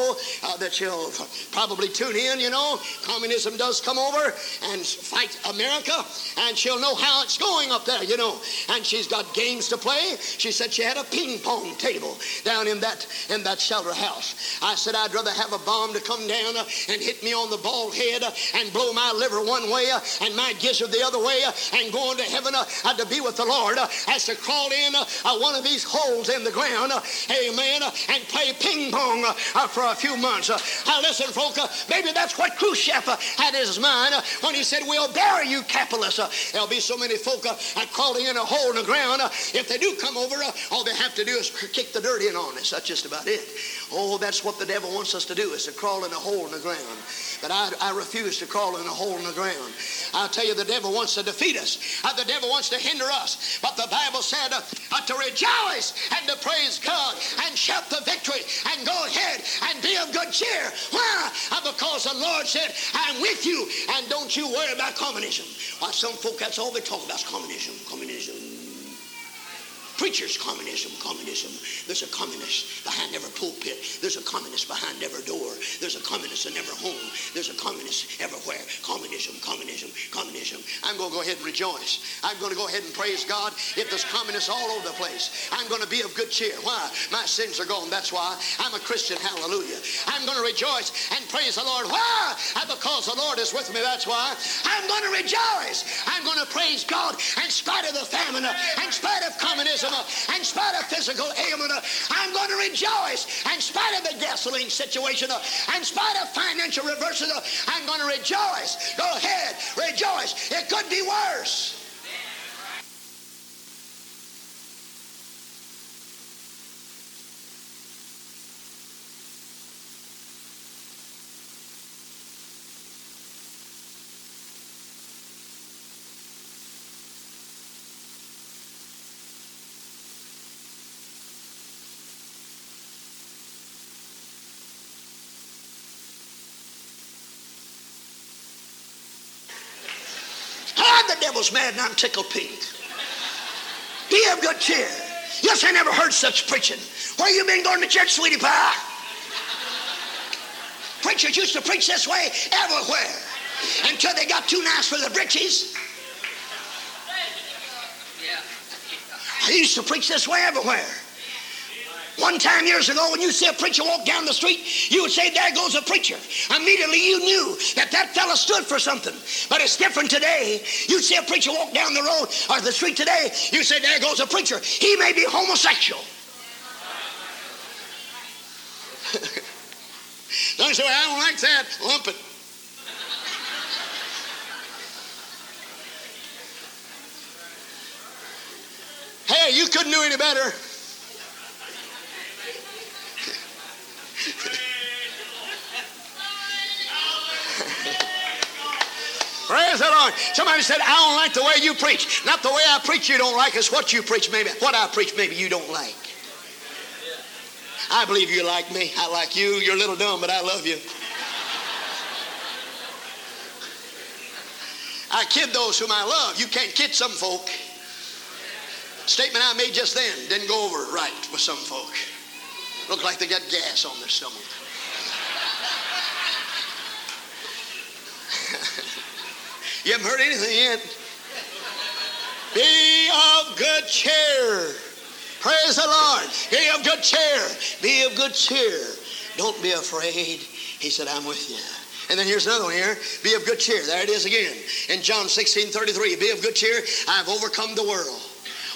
Speaker 3: uh, that she'll probably tune in. You know, communism does come over and fight America, and she'll know how it's going up there. You know, and she's got games to play. She said she had a ping pong table down in that in that shelter house. I said I'd rather have a bomb to come down uh, and hit me on the bald head uh, and blow my liver one way uh, and my gizzard the other way uh, and go to heaven uh, uh, to be with the Lord uh, as to crawl in uh, one of these holes in the ground, amen, and play ping pong for a few months. Now listen, folk, maybe that's what Khrushchev had in his mind when he said, we'll bury you capitalists. There'll be so many folk crawling in a hole in the ground. If they do come over, all they have to do is kick the dirt in on us. That's just about it. Oh, that's what the devil wants us to do, is to crawl in a hole in the ground. But I, I refuse to crawl in a hole in the ground. I'll tell you, the devil wants to defeat us. Uh, the devil wants to hinder us. But the Bible said uh, uh, to rejoice and to praise God and shout the victory and go ahead and be of good cheer. Why? Uh, because the Lord said, I'm with you and don't you worry about communism. Why, some folk, that's all they talk about is communism, communism. Preachers, communism, communism. There's a communist behind every pulpit. There's a communist behind every door. There's a communist in every home. There's a communist everywhere. Communism, communism, communism. I'm going to go ahead and rejoice. I'm going to go ahead and praise God if there's communists all over the place. I'm going to be of good cheer. Why? My sins are gone. That's why. I'm a Christian. Hallelujah. I'm going to rejoice and praise the Lord. Why? Ah, because the Lord is with me. That's why. I'm going to rejoice. I'm going to praise God in spite of the famine, in spite of communism, in spite of physical ailment. I'm going to rejoice in spite of the gasoline situation, in spite of financial reverses, uh, I'm going to rejoice. Go ahead, rejoice. It could be worse. Mad and I'm tickled pink. Be of good cheer. Yes, I never heard such preaching. Where you been going to church, sweetie pie? Preachers used to preach this way everywhere until they got too nice for the britches. I used to preach this way everywhere. One time years ago, when you see a preacher walk down the street, you would say, There goes a preacher. Immediately you knew that that fella stood for something. But it's different today. You see a preacher walk down the road or the street today, you say, There goes a preacher. He may be homosexual. don't say, I don't like that. Lump it. Hey, you couldn't do any better. Praise the Lord. Somebody said, I don't like the way you preach. Not the way I preach you don't like, it's what you preach maybe. What I preach maybe you don't like. I believe you like me. I like you. You're a little dumb, but I love you. I kid those whom I love. You can't kid some folk. Statement I made just then didn't go over right with some folk. Look like they got gas on their stomach. you haven't heard anything yet. Be of good cheer. Praise the Lord. Be of good cheer. Be of good cheer. Don't be afraid. He said, I'm with you. And then here's another one here. Be of good cheer. There it is again. In John 16 33. Be of good cheer. I've overcome the world.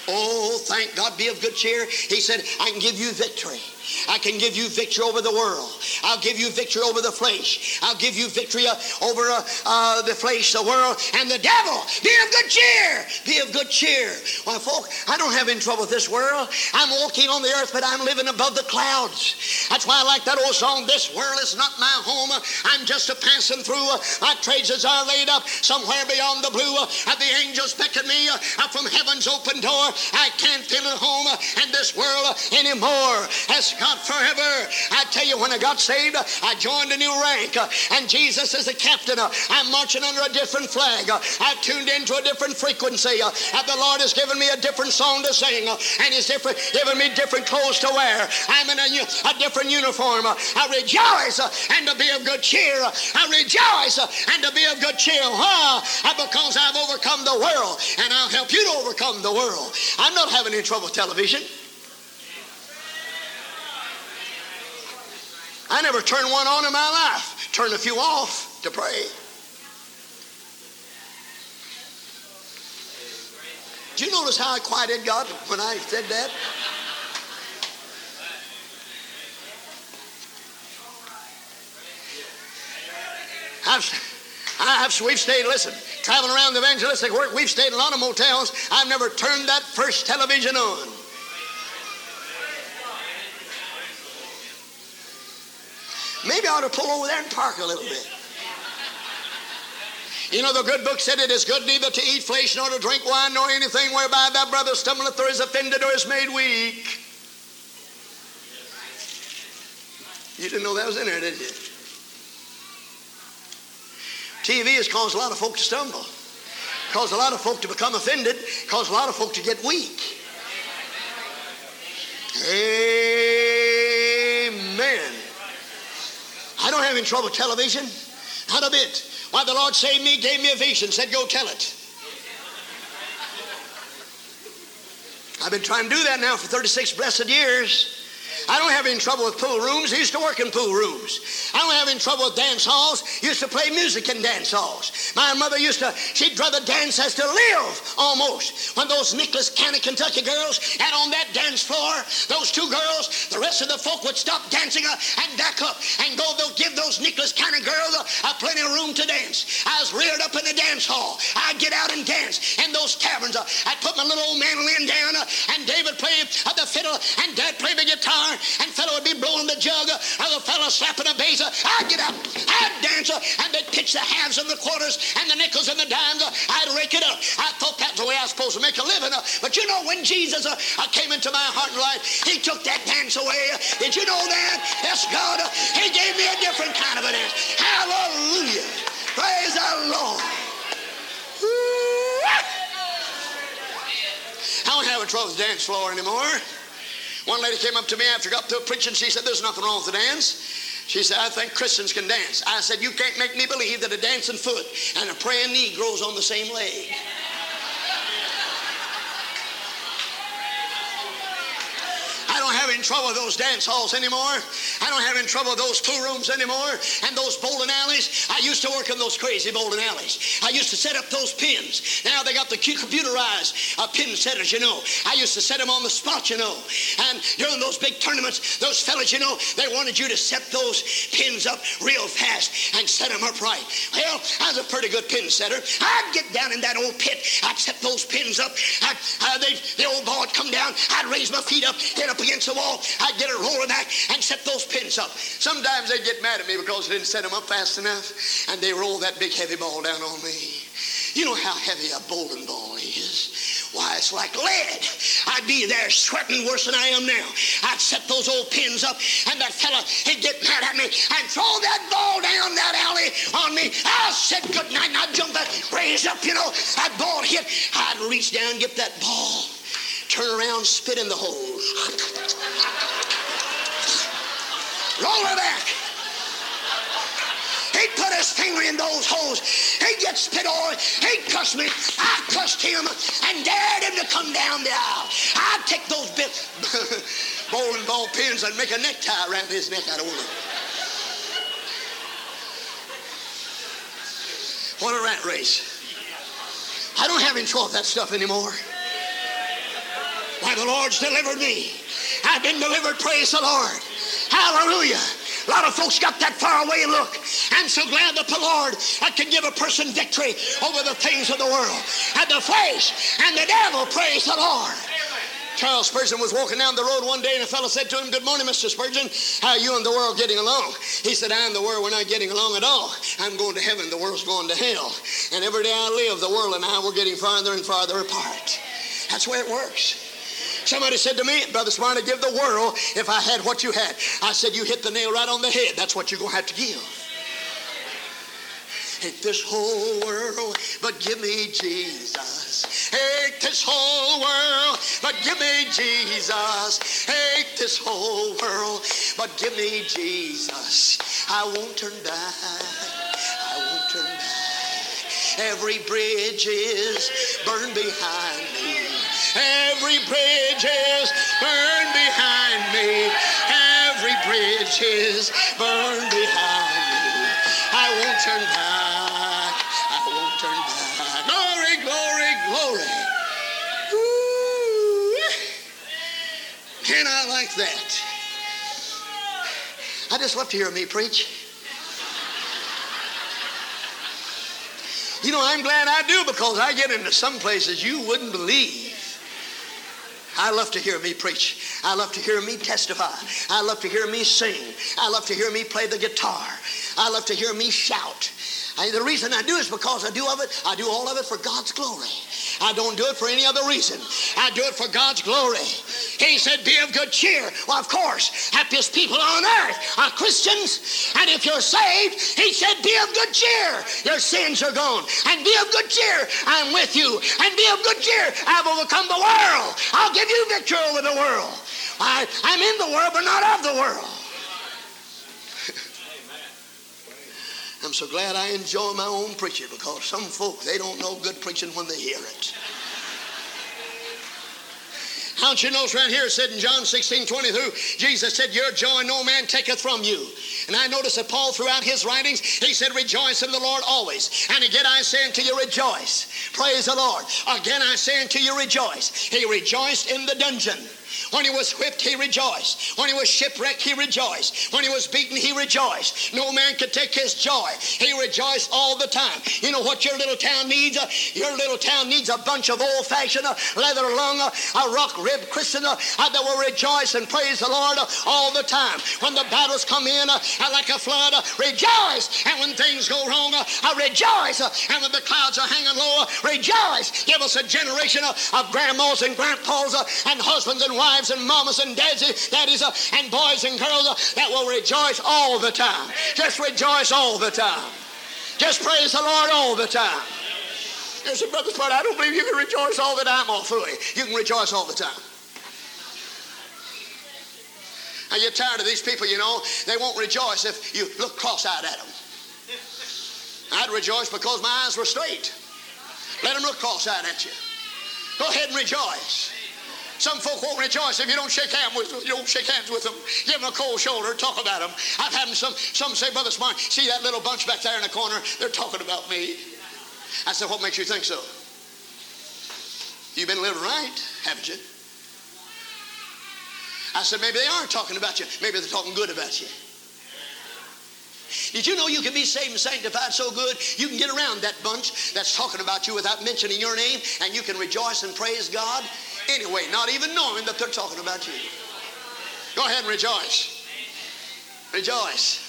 Speaker 3: Oh, thank God, be of good cheer. He said, I can give you victory. I can give you victory over the world. I'll give you victory over the flesh. I'll give you victory uh, over uh, uh, the flesh, the world, and the devil. Be of good cheer. Be of good cheer. Well, folk, I don't have any trouble with this world. I'm walking on the earth, but I'm living above the clouds. That's why I like that old song, This World is Not My Home. I'm just a passing through. My treasures are laid up somewhere beyond the blue. The angels beckon me up from heaven's open door. I can't feel at home in this world anymore. As God forever. I tell you, when I got saved, I joined a new rank, and Jesus is the captain. I'm marching under a different flag. I've tuned into a different frequency, and the Lord has given me a different song to sing, and He's different, given me different clothes to wear. I'm in a, a different uniform. I rejoice and to be of good cheer. I rejoice and to be of good cheer. Why? Because I've overcome the world, and I'll help you to overcome the world. I'm not having any trouble with television. I never turned one on in my life. Turned a few off to pray. Did you notice how I quieted God when I said that? I've, I've, we've stayed, listen, traveling around the evangelistic work, we've stayed in a lot of motels. I've never turned that first television on. Maybe I ought to pull over there and park a little bit. You know, the good book said it is good neither to eat flesh nor to drink wine nor anything whereby thy brother stumbleth or is offended or is made weak. You didn't know that was in there, did you? TV has caused a lot of folk to stumble, caused a lot of folk to become offended, caused a lot of folk to get weak. Amen. I don't have any trouble with television. Not a bit. Why, the Lord saved me, gave me a vision, said, go tell it. I've been trying to do that now for 36 blessed years. I don't have any trouble with pool rooms. I used to work in pool rooms. I don't have any trouble with dance halls. Used to play music in dance halls. My mother used to, she'd rather dance as to live almost. When those Nicholas County, Kentucky girls had on that dance floor, those two girls, the rest of the folk would stop dancing uh, and back up and go, they'll give those Nicholas County girls uh, plenty of room to dance. I was reared up in the dance hall. I'd get out and dance in those taverns. Uh, I'd put my little old mandolin down uh, and David play uh, the fiddle and Dad play the guitar and fellow would be blowing the jug, or the fellow slapping a bass. I'd get up, I'd dance, and they'd pitch the halves and the quarters and the nickels and the dimes. I'd rake it up. I thought that's the way I was supposed to make a living. But you know, when Jesus uh, came into my heart and life, he took that dance away. Did you know that? Yes, God. He gave me a different kind of a dance. Hallelujah. Praise the Lord. I don't have a trouble dance floor anymore. One lady came up to me after I got through preaching. She said, There's nothing wrong with the dance. She said, I think Christians can dance. I said, You can't make me believe that a dancing foot and a praying knee grows on the same leg. I don't have any trouble with those dance halls anymore. I don't have any trouble with those pool rooms anymore. And those bowling alleys. I used to work in those crazy bowling alleys. I used to set up those pins. Now they got the computerized uh, pin setters, you know. I used to set them on the spot, you know. And during those big tournaments, those fellas, you know, they wanted you to set those pins up real fast and set them up right. Well, I was a pretty good pin setter. I'd get down in that old pit. I'd set those pins up. I'd, uh, the old ball would come down. I'd raise my feet up, get up against the wall. I'd get it rolling back and set those pins up. Sometimes they'd get mad at me because I didn't set them up fast enough, and they roll that big heavy ball down on me. You know how heavy a bowling ball is. Why, it's like lead. I'd be there sweating worse than I am now. I'd set those old pins up, and that fella, he'd get mad at me and throw that ball down that alley on me. I said good night, and I'd jump that, raise up, you know. That ball hit. I'd reach down, get that ball, turn around, spit in the hose. Roll back. He'd put his finger in those holes. He'd get spit on. He'd cuss me. I cussed him and dared him to come down the aisle. I'd take those bowling ball pins and make a necktie around his neck. I don't know. What a rat race. I don't have any trouble with that stuff anymore. The Lord's delivered me. I've been delivered, praise the Lord. Hallelujah. A lot of folks got that far away look. I'm so glad that the Lord can give a person victory over the things of the world and the flesh and the devil. Praise the Lord. Charles Spurgeon was walking down the road one day and a fellow said to him, Good morning, Mr. Spurgeon. How are you and the world getting along? He said, I and the world, we're not getting along at all. I'm going to heaven, the world's going to hell. And every day I live, the world and I, we're getting farther and farther apart. That's way it works. Somebody said to me, Brother Smart, give the world if I had what you had. I said, You hit the nail right on the head. That's what you're going to have to give. Hate this whole world, but give me Jesus. Hate this whole world, but give me Jesus. Hate this whole world, but give me Jesus. I won't turn back. I won't turn back. Every bridge is burned behind me. Every bridge is burned behind me. Every bridge is burned behind me. I won't turn back. I won't turn back. Glory, glory, glory. Can I like that? I just love to hear me preach. You know, I'm glad I do because I get into some places you wouldn't believe. I love to hear me preach. I love to hear me testify. I love to hear me sing. I love to hear me play the guitar. I love to hear me shout. I, the reason I do is because I do of it, I do all of it for God's glory. I don't do it for any other reason. I do it for God's glory. He said, Be of good cheer. Well, of course, happiest people on earth are Christians. And if you're saved, He said, Be of good cheer. Your sins are gone. And be of good cheer. I'm with you. And be of good cheer. I've overcome the world. I'll give you victory over the world. I, I'm in the world, but not of the world. I'm so glad I enjoy my own preaching because some folk, they don't know good preaching when they hear it. How Don't you notice right here it said in John 16, 22, Jesus said, Your joy no man taketh from you. And I notice that Paul throughout his writings, he said, Rejoice in the Lord always. And again I say unto you, rejoice. Praise the Lord. Again I say unto you, rejoice. He rejoiced in the dungeon. When he was whipped, he rejoiced. When he was shipwrecked, he rejoiced. When he was beaten, he rejoiced. No man could take his joy. He rejoiced all the time. You know what your little town needs? Uh, your little town needs a bunch of old fashioned, uh, leather lung, uh, a rock rib Christian uh, that will rejoice and praise the Lord uh, all the time. When the battles come in uh, like a flood, rejoice. And when things go wrong, rejoice. And when the clouds are hanging low, rejoice. Give us a generation of grandmas and grandpas and husbands and wives and mamas and daddies, daddies uh, and boys and girls uh, that will rejoice all the time. Just rejoice all the time. Just praise the Lord all the time. You say, Brother Spud, I don't believe you can rejoice all the time. Oh, fooey. You can rejoice all the time. I get tired of these people, you know. They won't rejoice if you look cross-eyed at them. I'd rejoice because my eyes were straight. Let them look cross-eyed at you. Go ahead and rejoice. Some folk won't rejoice if you don't shake hands with them. You don't shake hands with them. Give them a cold shoulder. Talk about them. I've had some. Some say, Brother Smart, see that little bunch back there in the corner? They're talking about me. I said, What makes you think so? You've been living right, haven't you? I said, Maybe they aren't talking about you. Maybe they're talking good about you. Did you know you can be saved and sanctified so good you can get around that bunch that's talking about you without mentioning your name and you can rejoice and praise God? Anyway, not even knowing that they're talking about you. Go ahead and rejoice. Rejoice.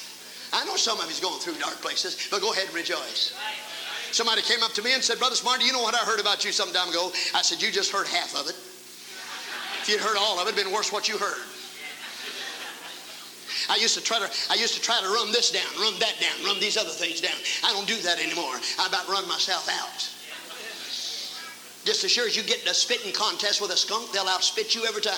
Speaker 3: I know some of you's going through dark places, but go ahead and rejoice. Somebody came up to me and said, Brother Smart, do you know what I heard about you some time ago? I said, You just heard half of it. If you'd heard all of it, it'd been worse what you heard. I used to try to I used to try to run this down, run that down, run these other things down. I don't do that anymore. I about run myself out. Just as sure as you get in a spitting contest with a skunk, they'll outspit you every time.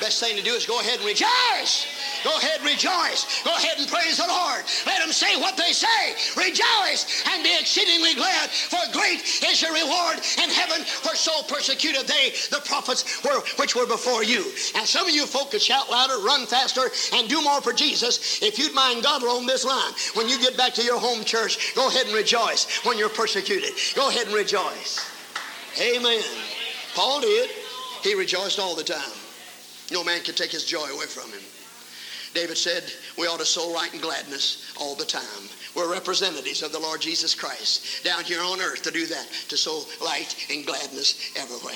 Speaker 3: Best thing to do is go ahead and rejoice. Go ahead and rejoice. Go ahead and praise the Lord. Let them say what they say. Rejoice and be exceedingly glad, for great is your reward in heaven. For so persecuted they the prophets were, which were before you. And some of you folk could shout louder, run faster, and do more for Jesus if you'd mind God along this line. When you get back to your home church, go ahead and rejoice when you're persecuted. Go ahead and rejoice. Amen. Paul did. He rejoiced all the time. No man can take his joy away from him. David said, We ought to sow light and gladness all the time. We're representatives of the Lord Jesus Christ down here on earth to do that, to sow light and gladness everywhere.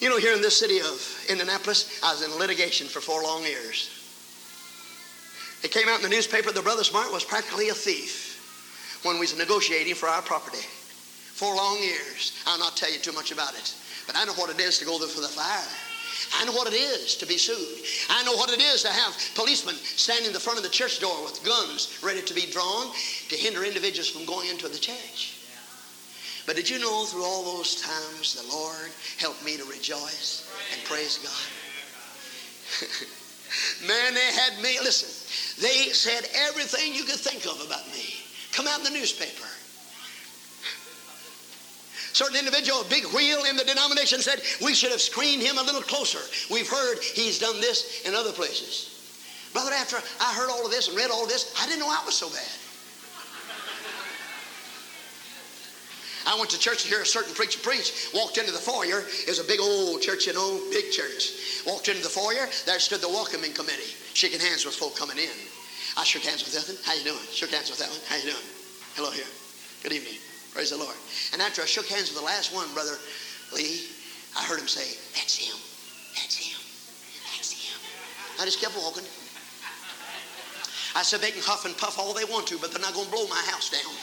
Speaker 3: You know, here in this city of Indianapolis, I was in litigation for four long years. It came out in the newspaper that Brother Smart was practically a thief when we was negotiating for our property. Four long years. I'll not tell you too much about it. But I know what it is to go there for the fire. I know what it is to be sued. I know what it is to have policemen standing in the front of the church door with guns ready to be drawn to hinder individuals from going into the church. But did you know through all those times the Lord helped me to rejoice and praise God? Man, they had me, listen, they said everything you could think of about me. Come out in the newspaper. Certain individual, a big wheel in the denomination, said we should have screened him a little closer. We've heard he's done this in other places. Brother, after I heard all of this and read all of this, I didn't know I was so bad. I went to church to hear a certain preacher preach. Walked into the foyer. It was a big old church, you know, big church. Walked into the foyer. There stood the welcoming committee, shaking hands with folk coming in. I shook hands with Ethan. How you doing? Shook hands with that one. How you doing? Hello here. Good evening. Praise the Lord. And after I shook hands with the last one, Brother Lee, I heard him say, That's him. That's him. That's him. I just kept walking. I said, They can huff and puff all they want to, but they're not going to blow my house down.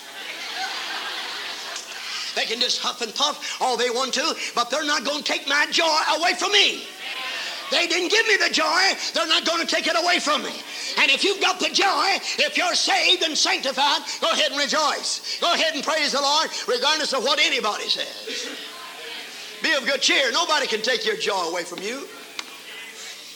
Speaker 3: They can just huff and puff all they want to, but they're not going to take my joy away from me. They didn't give me the joy, they're not going to take it away from me. And if you've got the joy, if you're saved and sanctified, go ahead and rejoice. Go ahead and praise the Lord, regardless of what anybody says. Be of good cheer. Nobody can take your joy away from you.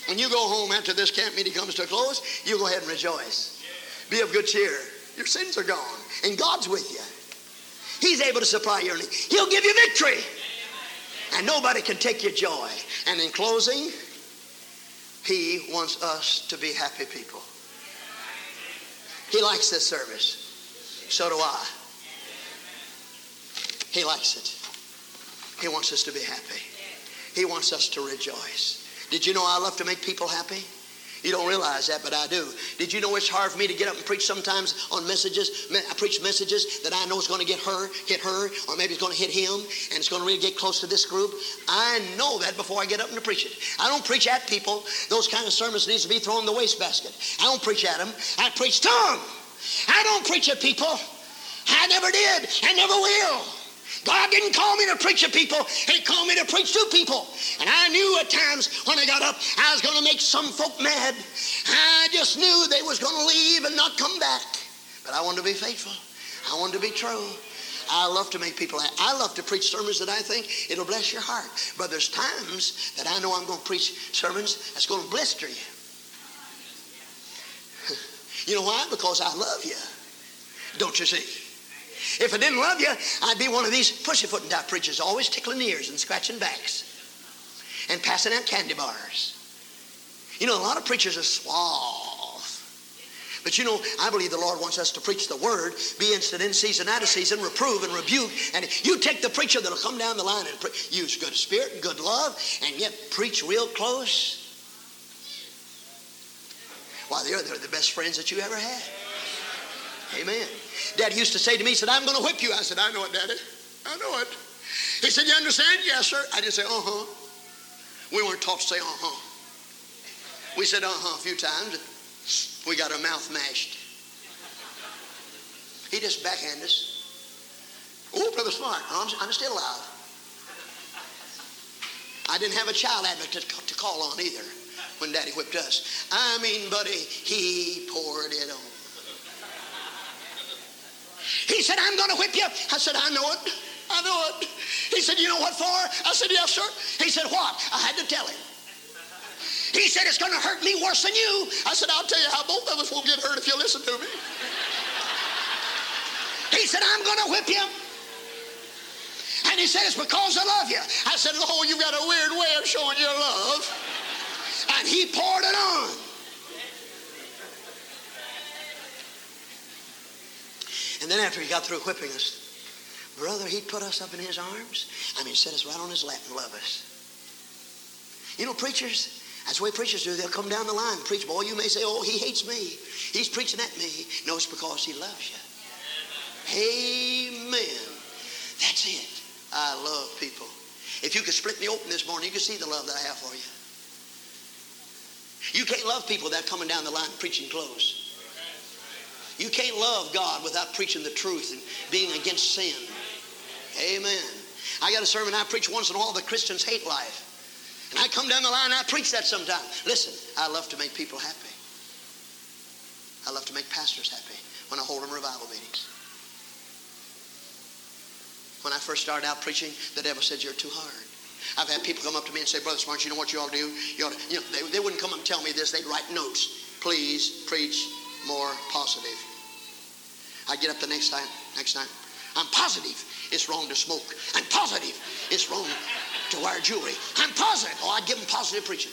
Speaker 3: When you go home after this camp meeting comes to a close, you go ahead and rejoice. Be of good cheer. Your sins are gone, and God's with you. He's able to supply your need. He'll give you victory. And nobody can take your joy. And in closing, he wants us to be happy people. He likes this service. So do I. He likes it. He wants us to be happy. He wants us to rejoice. Did you know I love to make people happy? You don't realize that, but I do. Did you know it's hard for me to get up and preach sometimes on messages? I preach messages that I know is going to get her, hit her, or maybe it's going to hit him, and it's going to really get close to this group. I know that before I get up and preach it. I don't preach at people. Those kind of sermons needs to be thrown in the wastebasket. I don't preach at them. I preach to them. I don't preach at people. I never did. I never will. God didn't call me to preach to people. He called me to preach to people. And I knew at times when I got up, I was going to make some folk mad. I just knew they was going to leave and not come back. But I wanted to be faithful. I wanted to be true. I love to make people. I love to preach sermons that I think it'll bless your heart. But there's times that I know I'm going to preach sermons that's going to blister you. You know why? Because I love you. Don't you see? If I didn't love you, I'd be one of these pussyfooting type preachers, always tickling ears and scratching backs and passing out candy bars. You know, a lot of preachers are suave. But you know, I believe the Lord wants us to preach the word, be instant in season, out of season, reprove and rebuke. And you take the preacher that'll come down the line and pre- use good spirit and good love, and yet preach real close. Why, they're, they're the best friends that you ever had. Amen. Daddy used to say to me, he said, I'm going to whip you. I said, I know it, Daddy. I know it. He said, You understand? Yes, sir. I just say, uh huh. We weren't taught to say, uh huh. We said, uh huh, a few times. We got our mouth mashed. He just backhanded us. Oh, Brother Smart, I'm, I'm still alive. I didn't have a child advocate to call on either when Daddy whipped us. I mean, buddy, he poured it on. He said, I'm going to whip you. I said, I know it. I know it. He said, You know what for? I said, Yes, sir. He said, What? I had to tell him. He said, It's going to hurt me worse than you. I said, I'll tell you how both of us will get hurt if you listen to me. He said, I'm going to whip you. And he said, It's because I love you. I said, Oh, you've got a weird way of showing your love. And he poured it on. And then after he got through whipping us, brother, he'd put us up in his arms. I mean, set us right on his lap and love us. You know, preachers, that's the way preachers do. They'll come down the line and preach. Boy, you may say, oh, he hates me. He's preaching at me. No, it's because he loves you. Amen. That's it. I love people. If you could split me open this morning, you could see the love that I have for you. You can't love people without coming down the line preaching close. You can't love God without preaching the truth and being against sin. Amen. I got a sermon I preach once in a while that Christians hate life. And I come down the line and I preach that sometime. Listen, I love to make people happy. I love to make pastors happy when I hold them revival meetings. When I first started out preaching, the devil said, You're too hard. I've had people come up to me and say, Brother Smart, you know what you ought to do? You, ought to, you know, they, they wouldn't come up and tell me this. They'd write notes. Please preach more positive. I get up the next time, next time. I'm positive it's wrong to smoke. I'm positive it's wrong to wear jewelry. I'm positive. Oh, I'd give them positive preaching.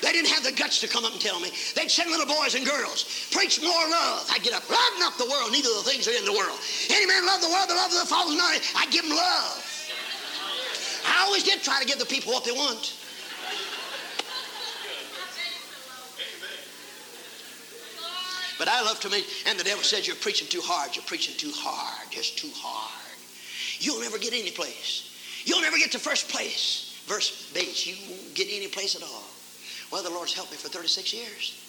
Speaker 3: They didn't have the guts to come up and tell me. They'd send little boys and girls, preach more love. I'd get up, love not the world, neither of the things are in the world. Any man love the world, the love of the Father not. I'd give them love. I always did try to give the people what they want. But I love to make, and the devil says, You're preaching too hard. You're preaching too hard. Just too hard. You'll never get any place. You'll never get to first place. Verse base, you won't get any place at all. Well, the Lord's helped me for 36 years.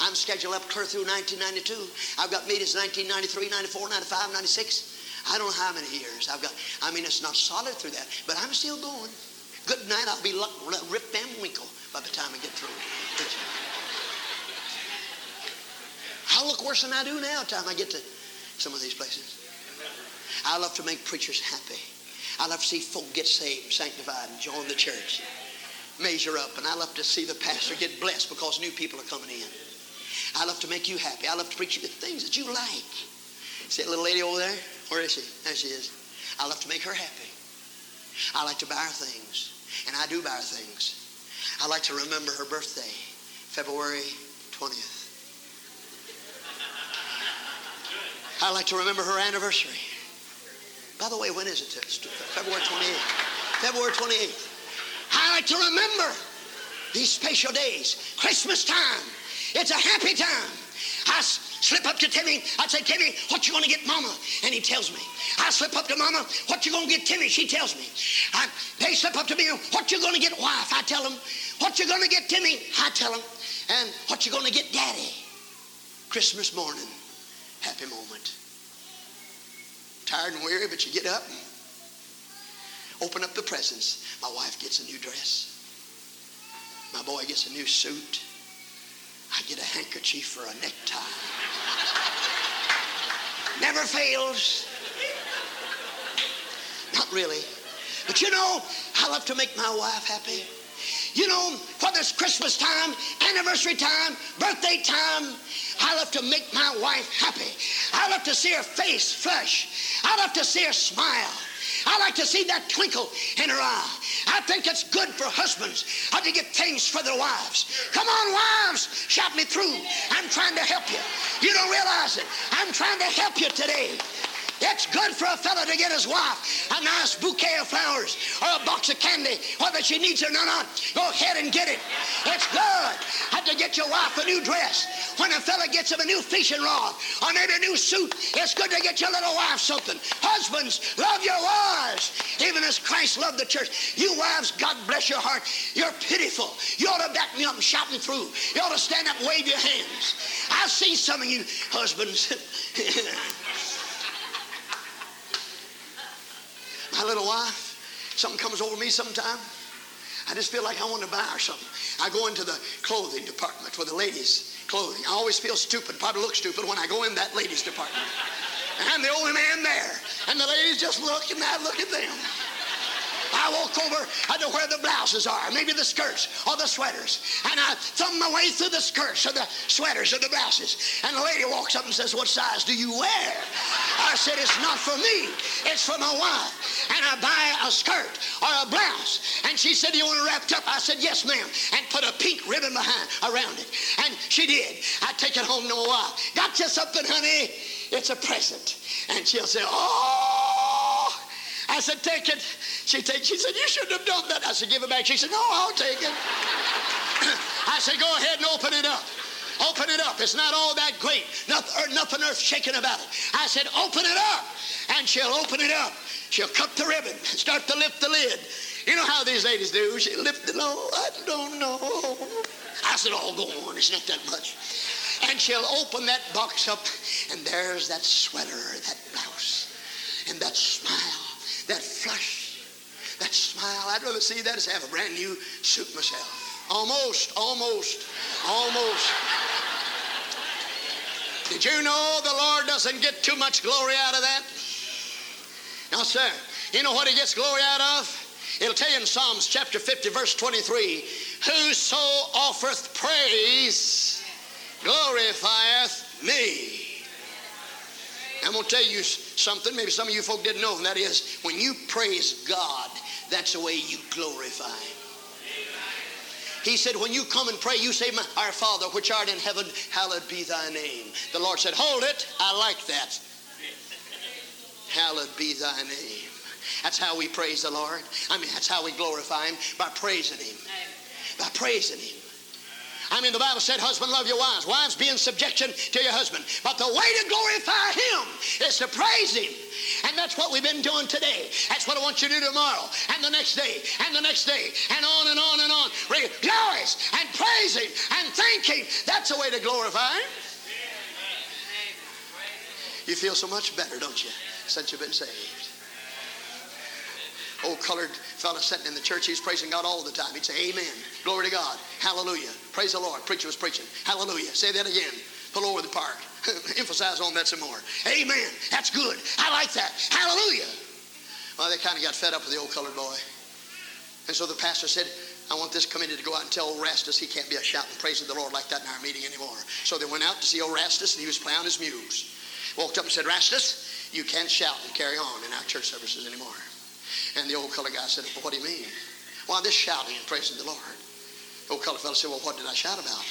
Speaker 3: I'm scheduled up clear through 1992. I've got meetings 1993, 94, 95, 96. I don't know how many years I've got. I mean, it's not solid through that, but I'm still going. Good night. I'll be Rip Van Winkle by the time I get through. I'll look worse than I do now time I get to some of these places. I love to make preachers happy. I love to see folk get saved, sanctified, and join the church. Measure up. And I love to see the pastor get blessed because new people are coming in. I love to make you happy. I love to preach you the things that you like. See that little lady over there? Where is she? There she is. I love to make her happy. I like to buy her things. And I do buy her things. I like to remember her birthday, February 20th. I like to remember her anniversary. By the way, when is it? February 28th. February 28th. I like to remember these special days. Christmas time. It's a happy time. I slip up to Timmy. I say, Timmy, what you to get Mama? And he tells me. I slip up to Mama. What you to get Timmy? She tells me. I, they slip up to me. What you to get wife? I tell them. What you to get Timmy? I tell them. And what you to get Daddy? Christmas morning. Happy moment. Tired and weary, but you get up and open up the presents. My wife gets a new dress. My boy gets a new suit. I get a handkerchief for a necktie. Never fails. Not really. But you know, I love to make my wife happy. You know, whether it's Christmas time, anniversary time, birthday time, I love to make my wife happy. I love to see her face flush. I love to see her smile. I like to see that twinkle in her eye. I think it's good for husbands how to get things for their wives. Come on, wives, shout me through. I'm trying to help you. You don't realize it. I'm trying to help you today. It's good for a fellow to get his wife a nice bouquet of flowers or a box of candy, whether she needs it or not. Go ahead and get it. It's good. Had to get your wife a new dress. When a fella gets him a new fishing rod or maybe a new suit, it's good to get your little wife something. Husbands, love your wives, even as Christ loved the church. You wives, God bless your heart. You're pitiful. You ought to back me up and shout me through. You ought to stand up and wave your hands. I see some of you husbands. my little wife, something comes over me sometime. I just feel like I want to buy her something. I go into the clothing department for the ladies' clothing. I always feel stupid, probably look stupid when I go in that ladies' department. And I'm the only man there. And the ladies just look and I look at them. I walk over to where the blouses are, maybe the skirts or the sweaters, and I thumb my way through the skirts or the sweaters or the blouses. And the lady walks up and says, What size do you wear? I said, It's not for me, it's for my wife. And I buy a skirt or a blouse. And she said, Do You want it wrapped up? I said, Yes, ma'am. And put a pink ribbon behind around it. And she did. I take it home to my wife. Got you something, honey? It's a present. And she'll say, Oh, I said, take it. She take, she said, you shouldn't have done that. I said, give it back. She said, no, I'll take it. I said, go ahead and open it up. Open it up. It's not all that great. Er, nothing, nothing earth shaking about it. I said, open it up. And she'll open it up. She'll cut the ribbon start to lift the lid. You know how these ladies do. She lift it. Oh, I don't know. I said, oh, go on. It's not that much. And she'll open that box up, and there's that sweater, that blouse, and that smile that flush, that smile. I'd rather see that as have a brand new suit myself. Almost, almost, almost. Did you know the Lord doesn't get too much glory out of that? Now, sir, you know what he gets glory out of? It'll tell you in Psalms chapter 50, verse 23 Whoso offereth praise glorifieth me. I'm going to tell you something, maybe some of you folk didn't know, and that is when you praise God, that's the way you glorify Him. He said, when you come and pray, you say, Our Father, which art in heaven, hallowed be thy name. The Lord said, Hold it. I like that. Hallowed be thy name. That's how we praise the Lord. I mean, that's how we glorify Him by praising Him. By praising Him. I mean, the Bible said, husband, love your wives. Wives, be in subjection to your husband. But the way to glorify him is to praise him. And that's what we've been doing today. That's what I want you to do tomorrow and the next day and the next day and on and on and on. Rejoice and praise him and thank him. That's the way to glorify him. You feel so much better, don't you, since you've been saved? Old colored fella sitting in the church, he was praising God all the time. He'd say, Amen. Glory to God. Hallelujah. Praise the Lord. Preacher was preaching. Hallelujah. Say that again. Pull over the park. Emphasize on that some more. Amen. That's good. I like that. Hallelujah. Well, they kind of got fed up with the old colored boy. And so the pastor said, I want this committee to go out and tell Orastus he can't be a shouting praising the Lord like that in our meeting anymore. So they went out to see Orastus and he was plowing his mules. Walked up and said, Rastus, You can't shout and carry on in our church services anymore. And the old color guy said, well, what do you mean? Why, this shouting and praising the Lord. The old color fellow said, well, what did I shout about?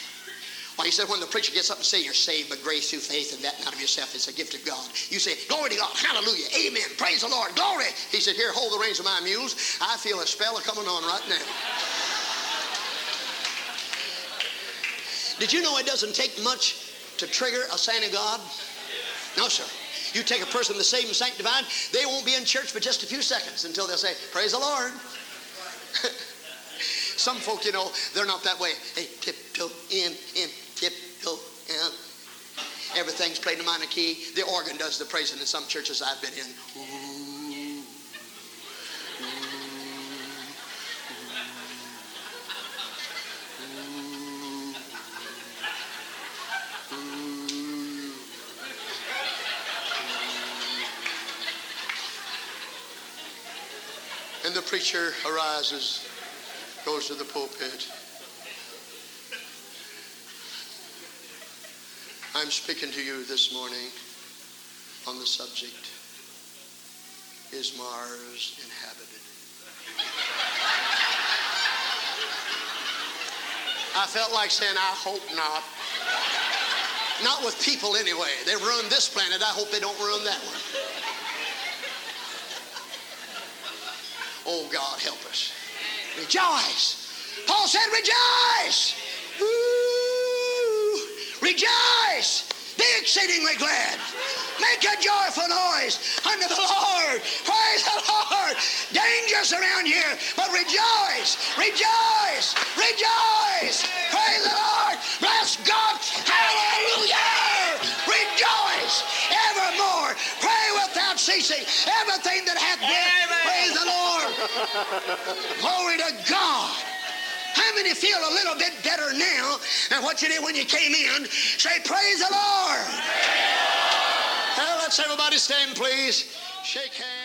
Speaker 3: Why, he said, when the preacher gets up and says, you're saved by grace through faith and that not of yourself, it's a gift of God. You say, glory to God, hallelujah, amen, praise the Lord, glory. He said, here, hold the reins of my mules. I feel a spell coming on right now. Did you know it doesn't take much to trigger a saint of God? No, sir. You take a person that's saved and sanctified, they won't be in church for just a few seconds until they'll say, Praise the Lord. Some folk, you know, they're not that way. Hey, tiptoe in, in, tiptoe in. Everything's played in a minor key. The organ does the praising in some churches I've been in. Ooh. Preacher arises, goes to the pulpit. I'm speaking to you this morning on the subject Is Mars inhabited? I felt like saying, I hope not. Not with people anyway. They've ruined this planet. I hope they don't ruin that one. Oh, God, help us. Rejoice. Paul said, Rejoice. Ooh, rejoice. Be exceedingly glad. Make a joyful noise unto the Lord. Praise the Lord. Dangers around here, but rejoice. Rejoice. Rejoice. Praise the Lord. Ceasing. Everything that hath breath. Praise the Lord. Glory to God. How many feel a little bit better now than what you did when you came in? Say, Praise the Lord. Well, let's everybody stand, please. Shake hands.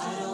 Speaker 4: I don't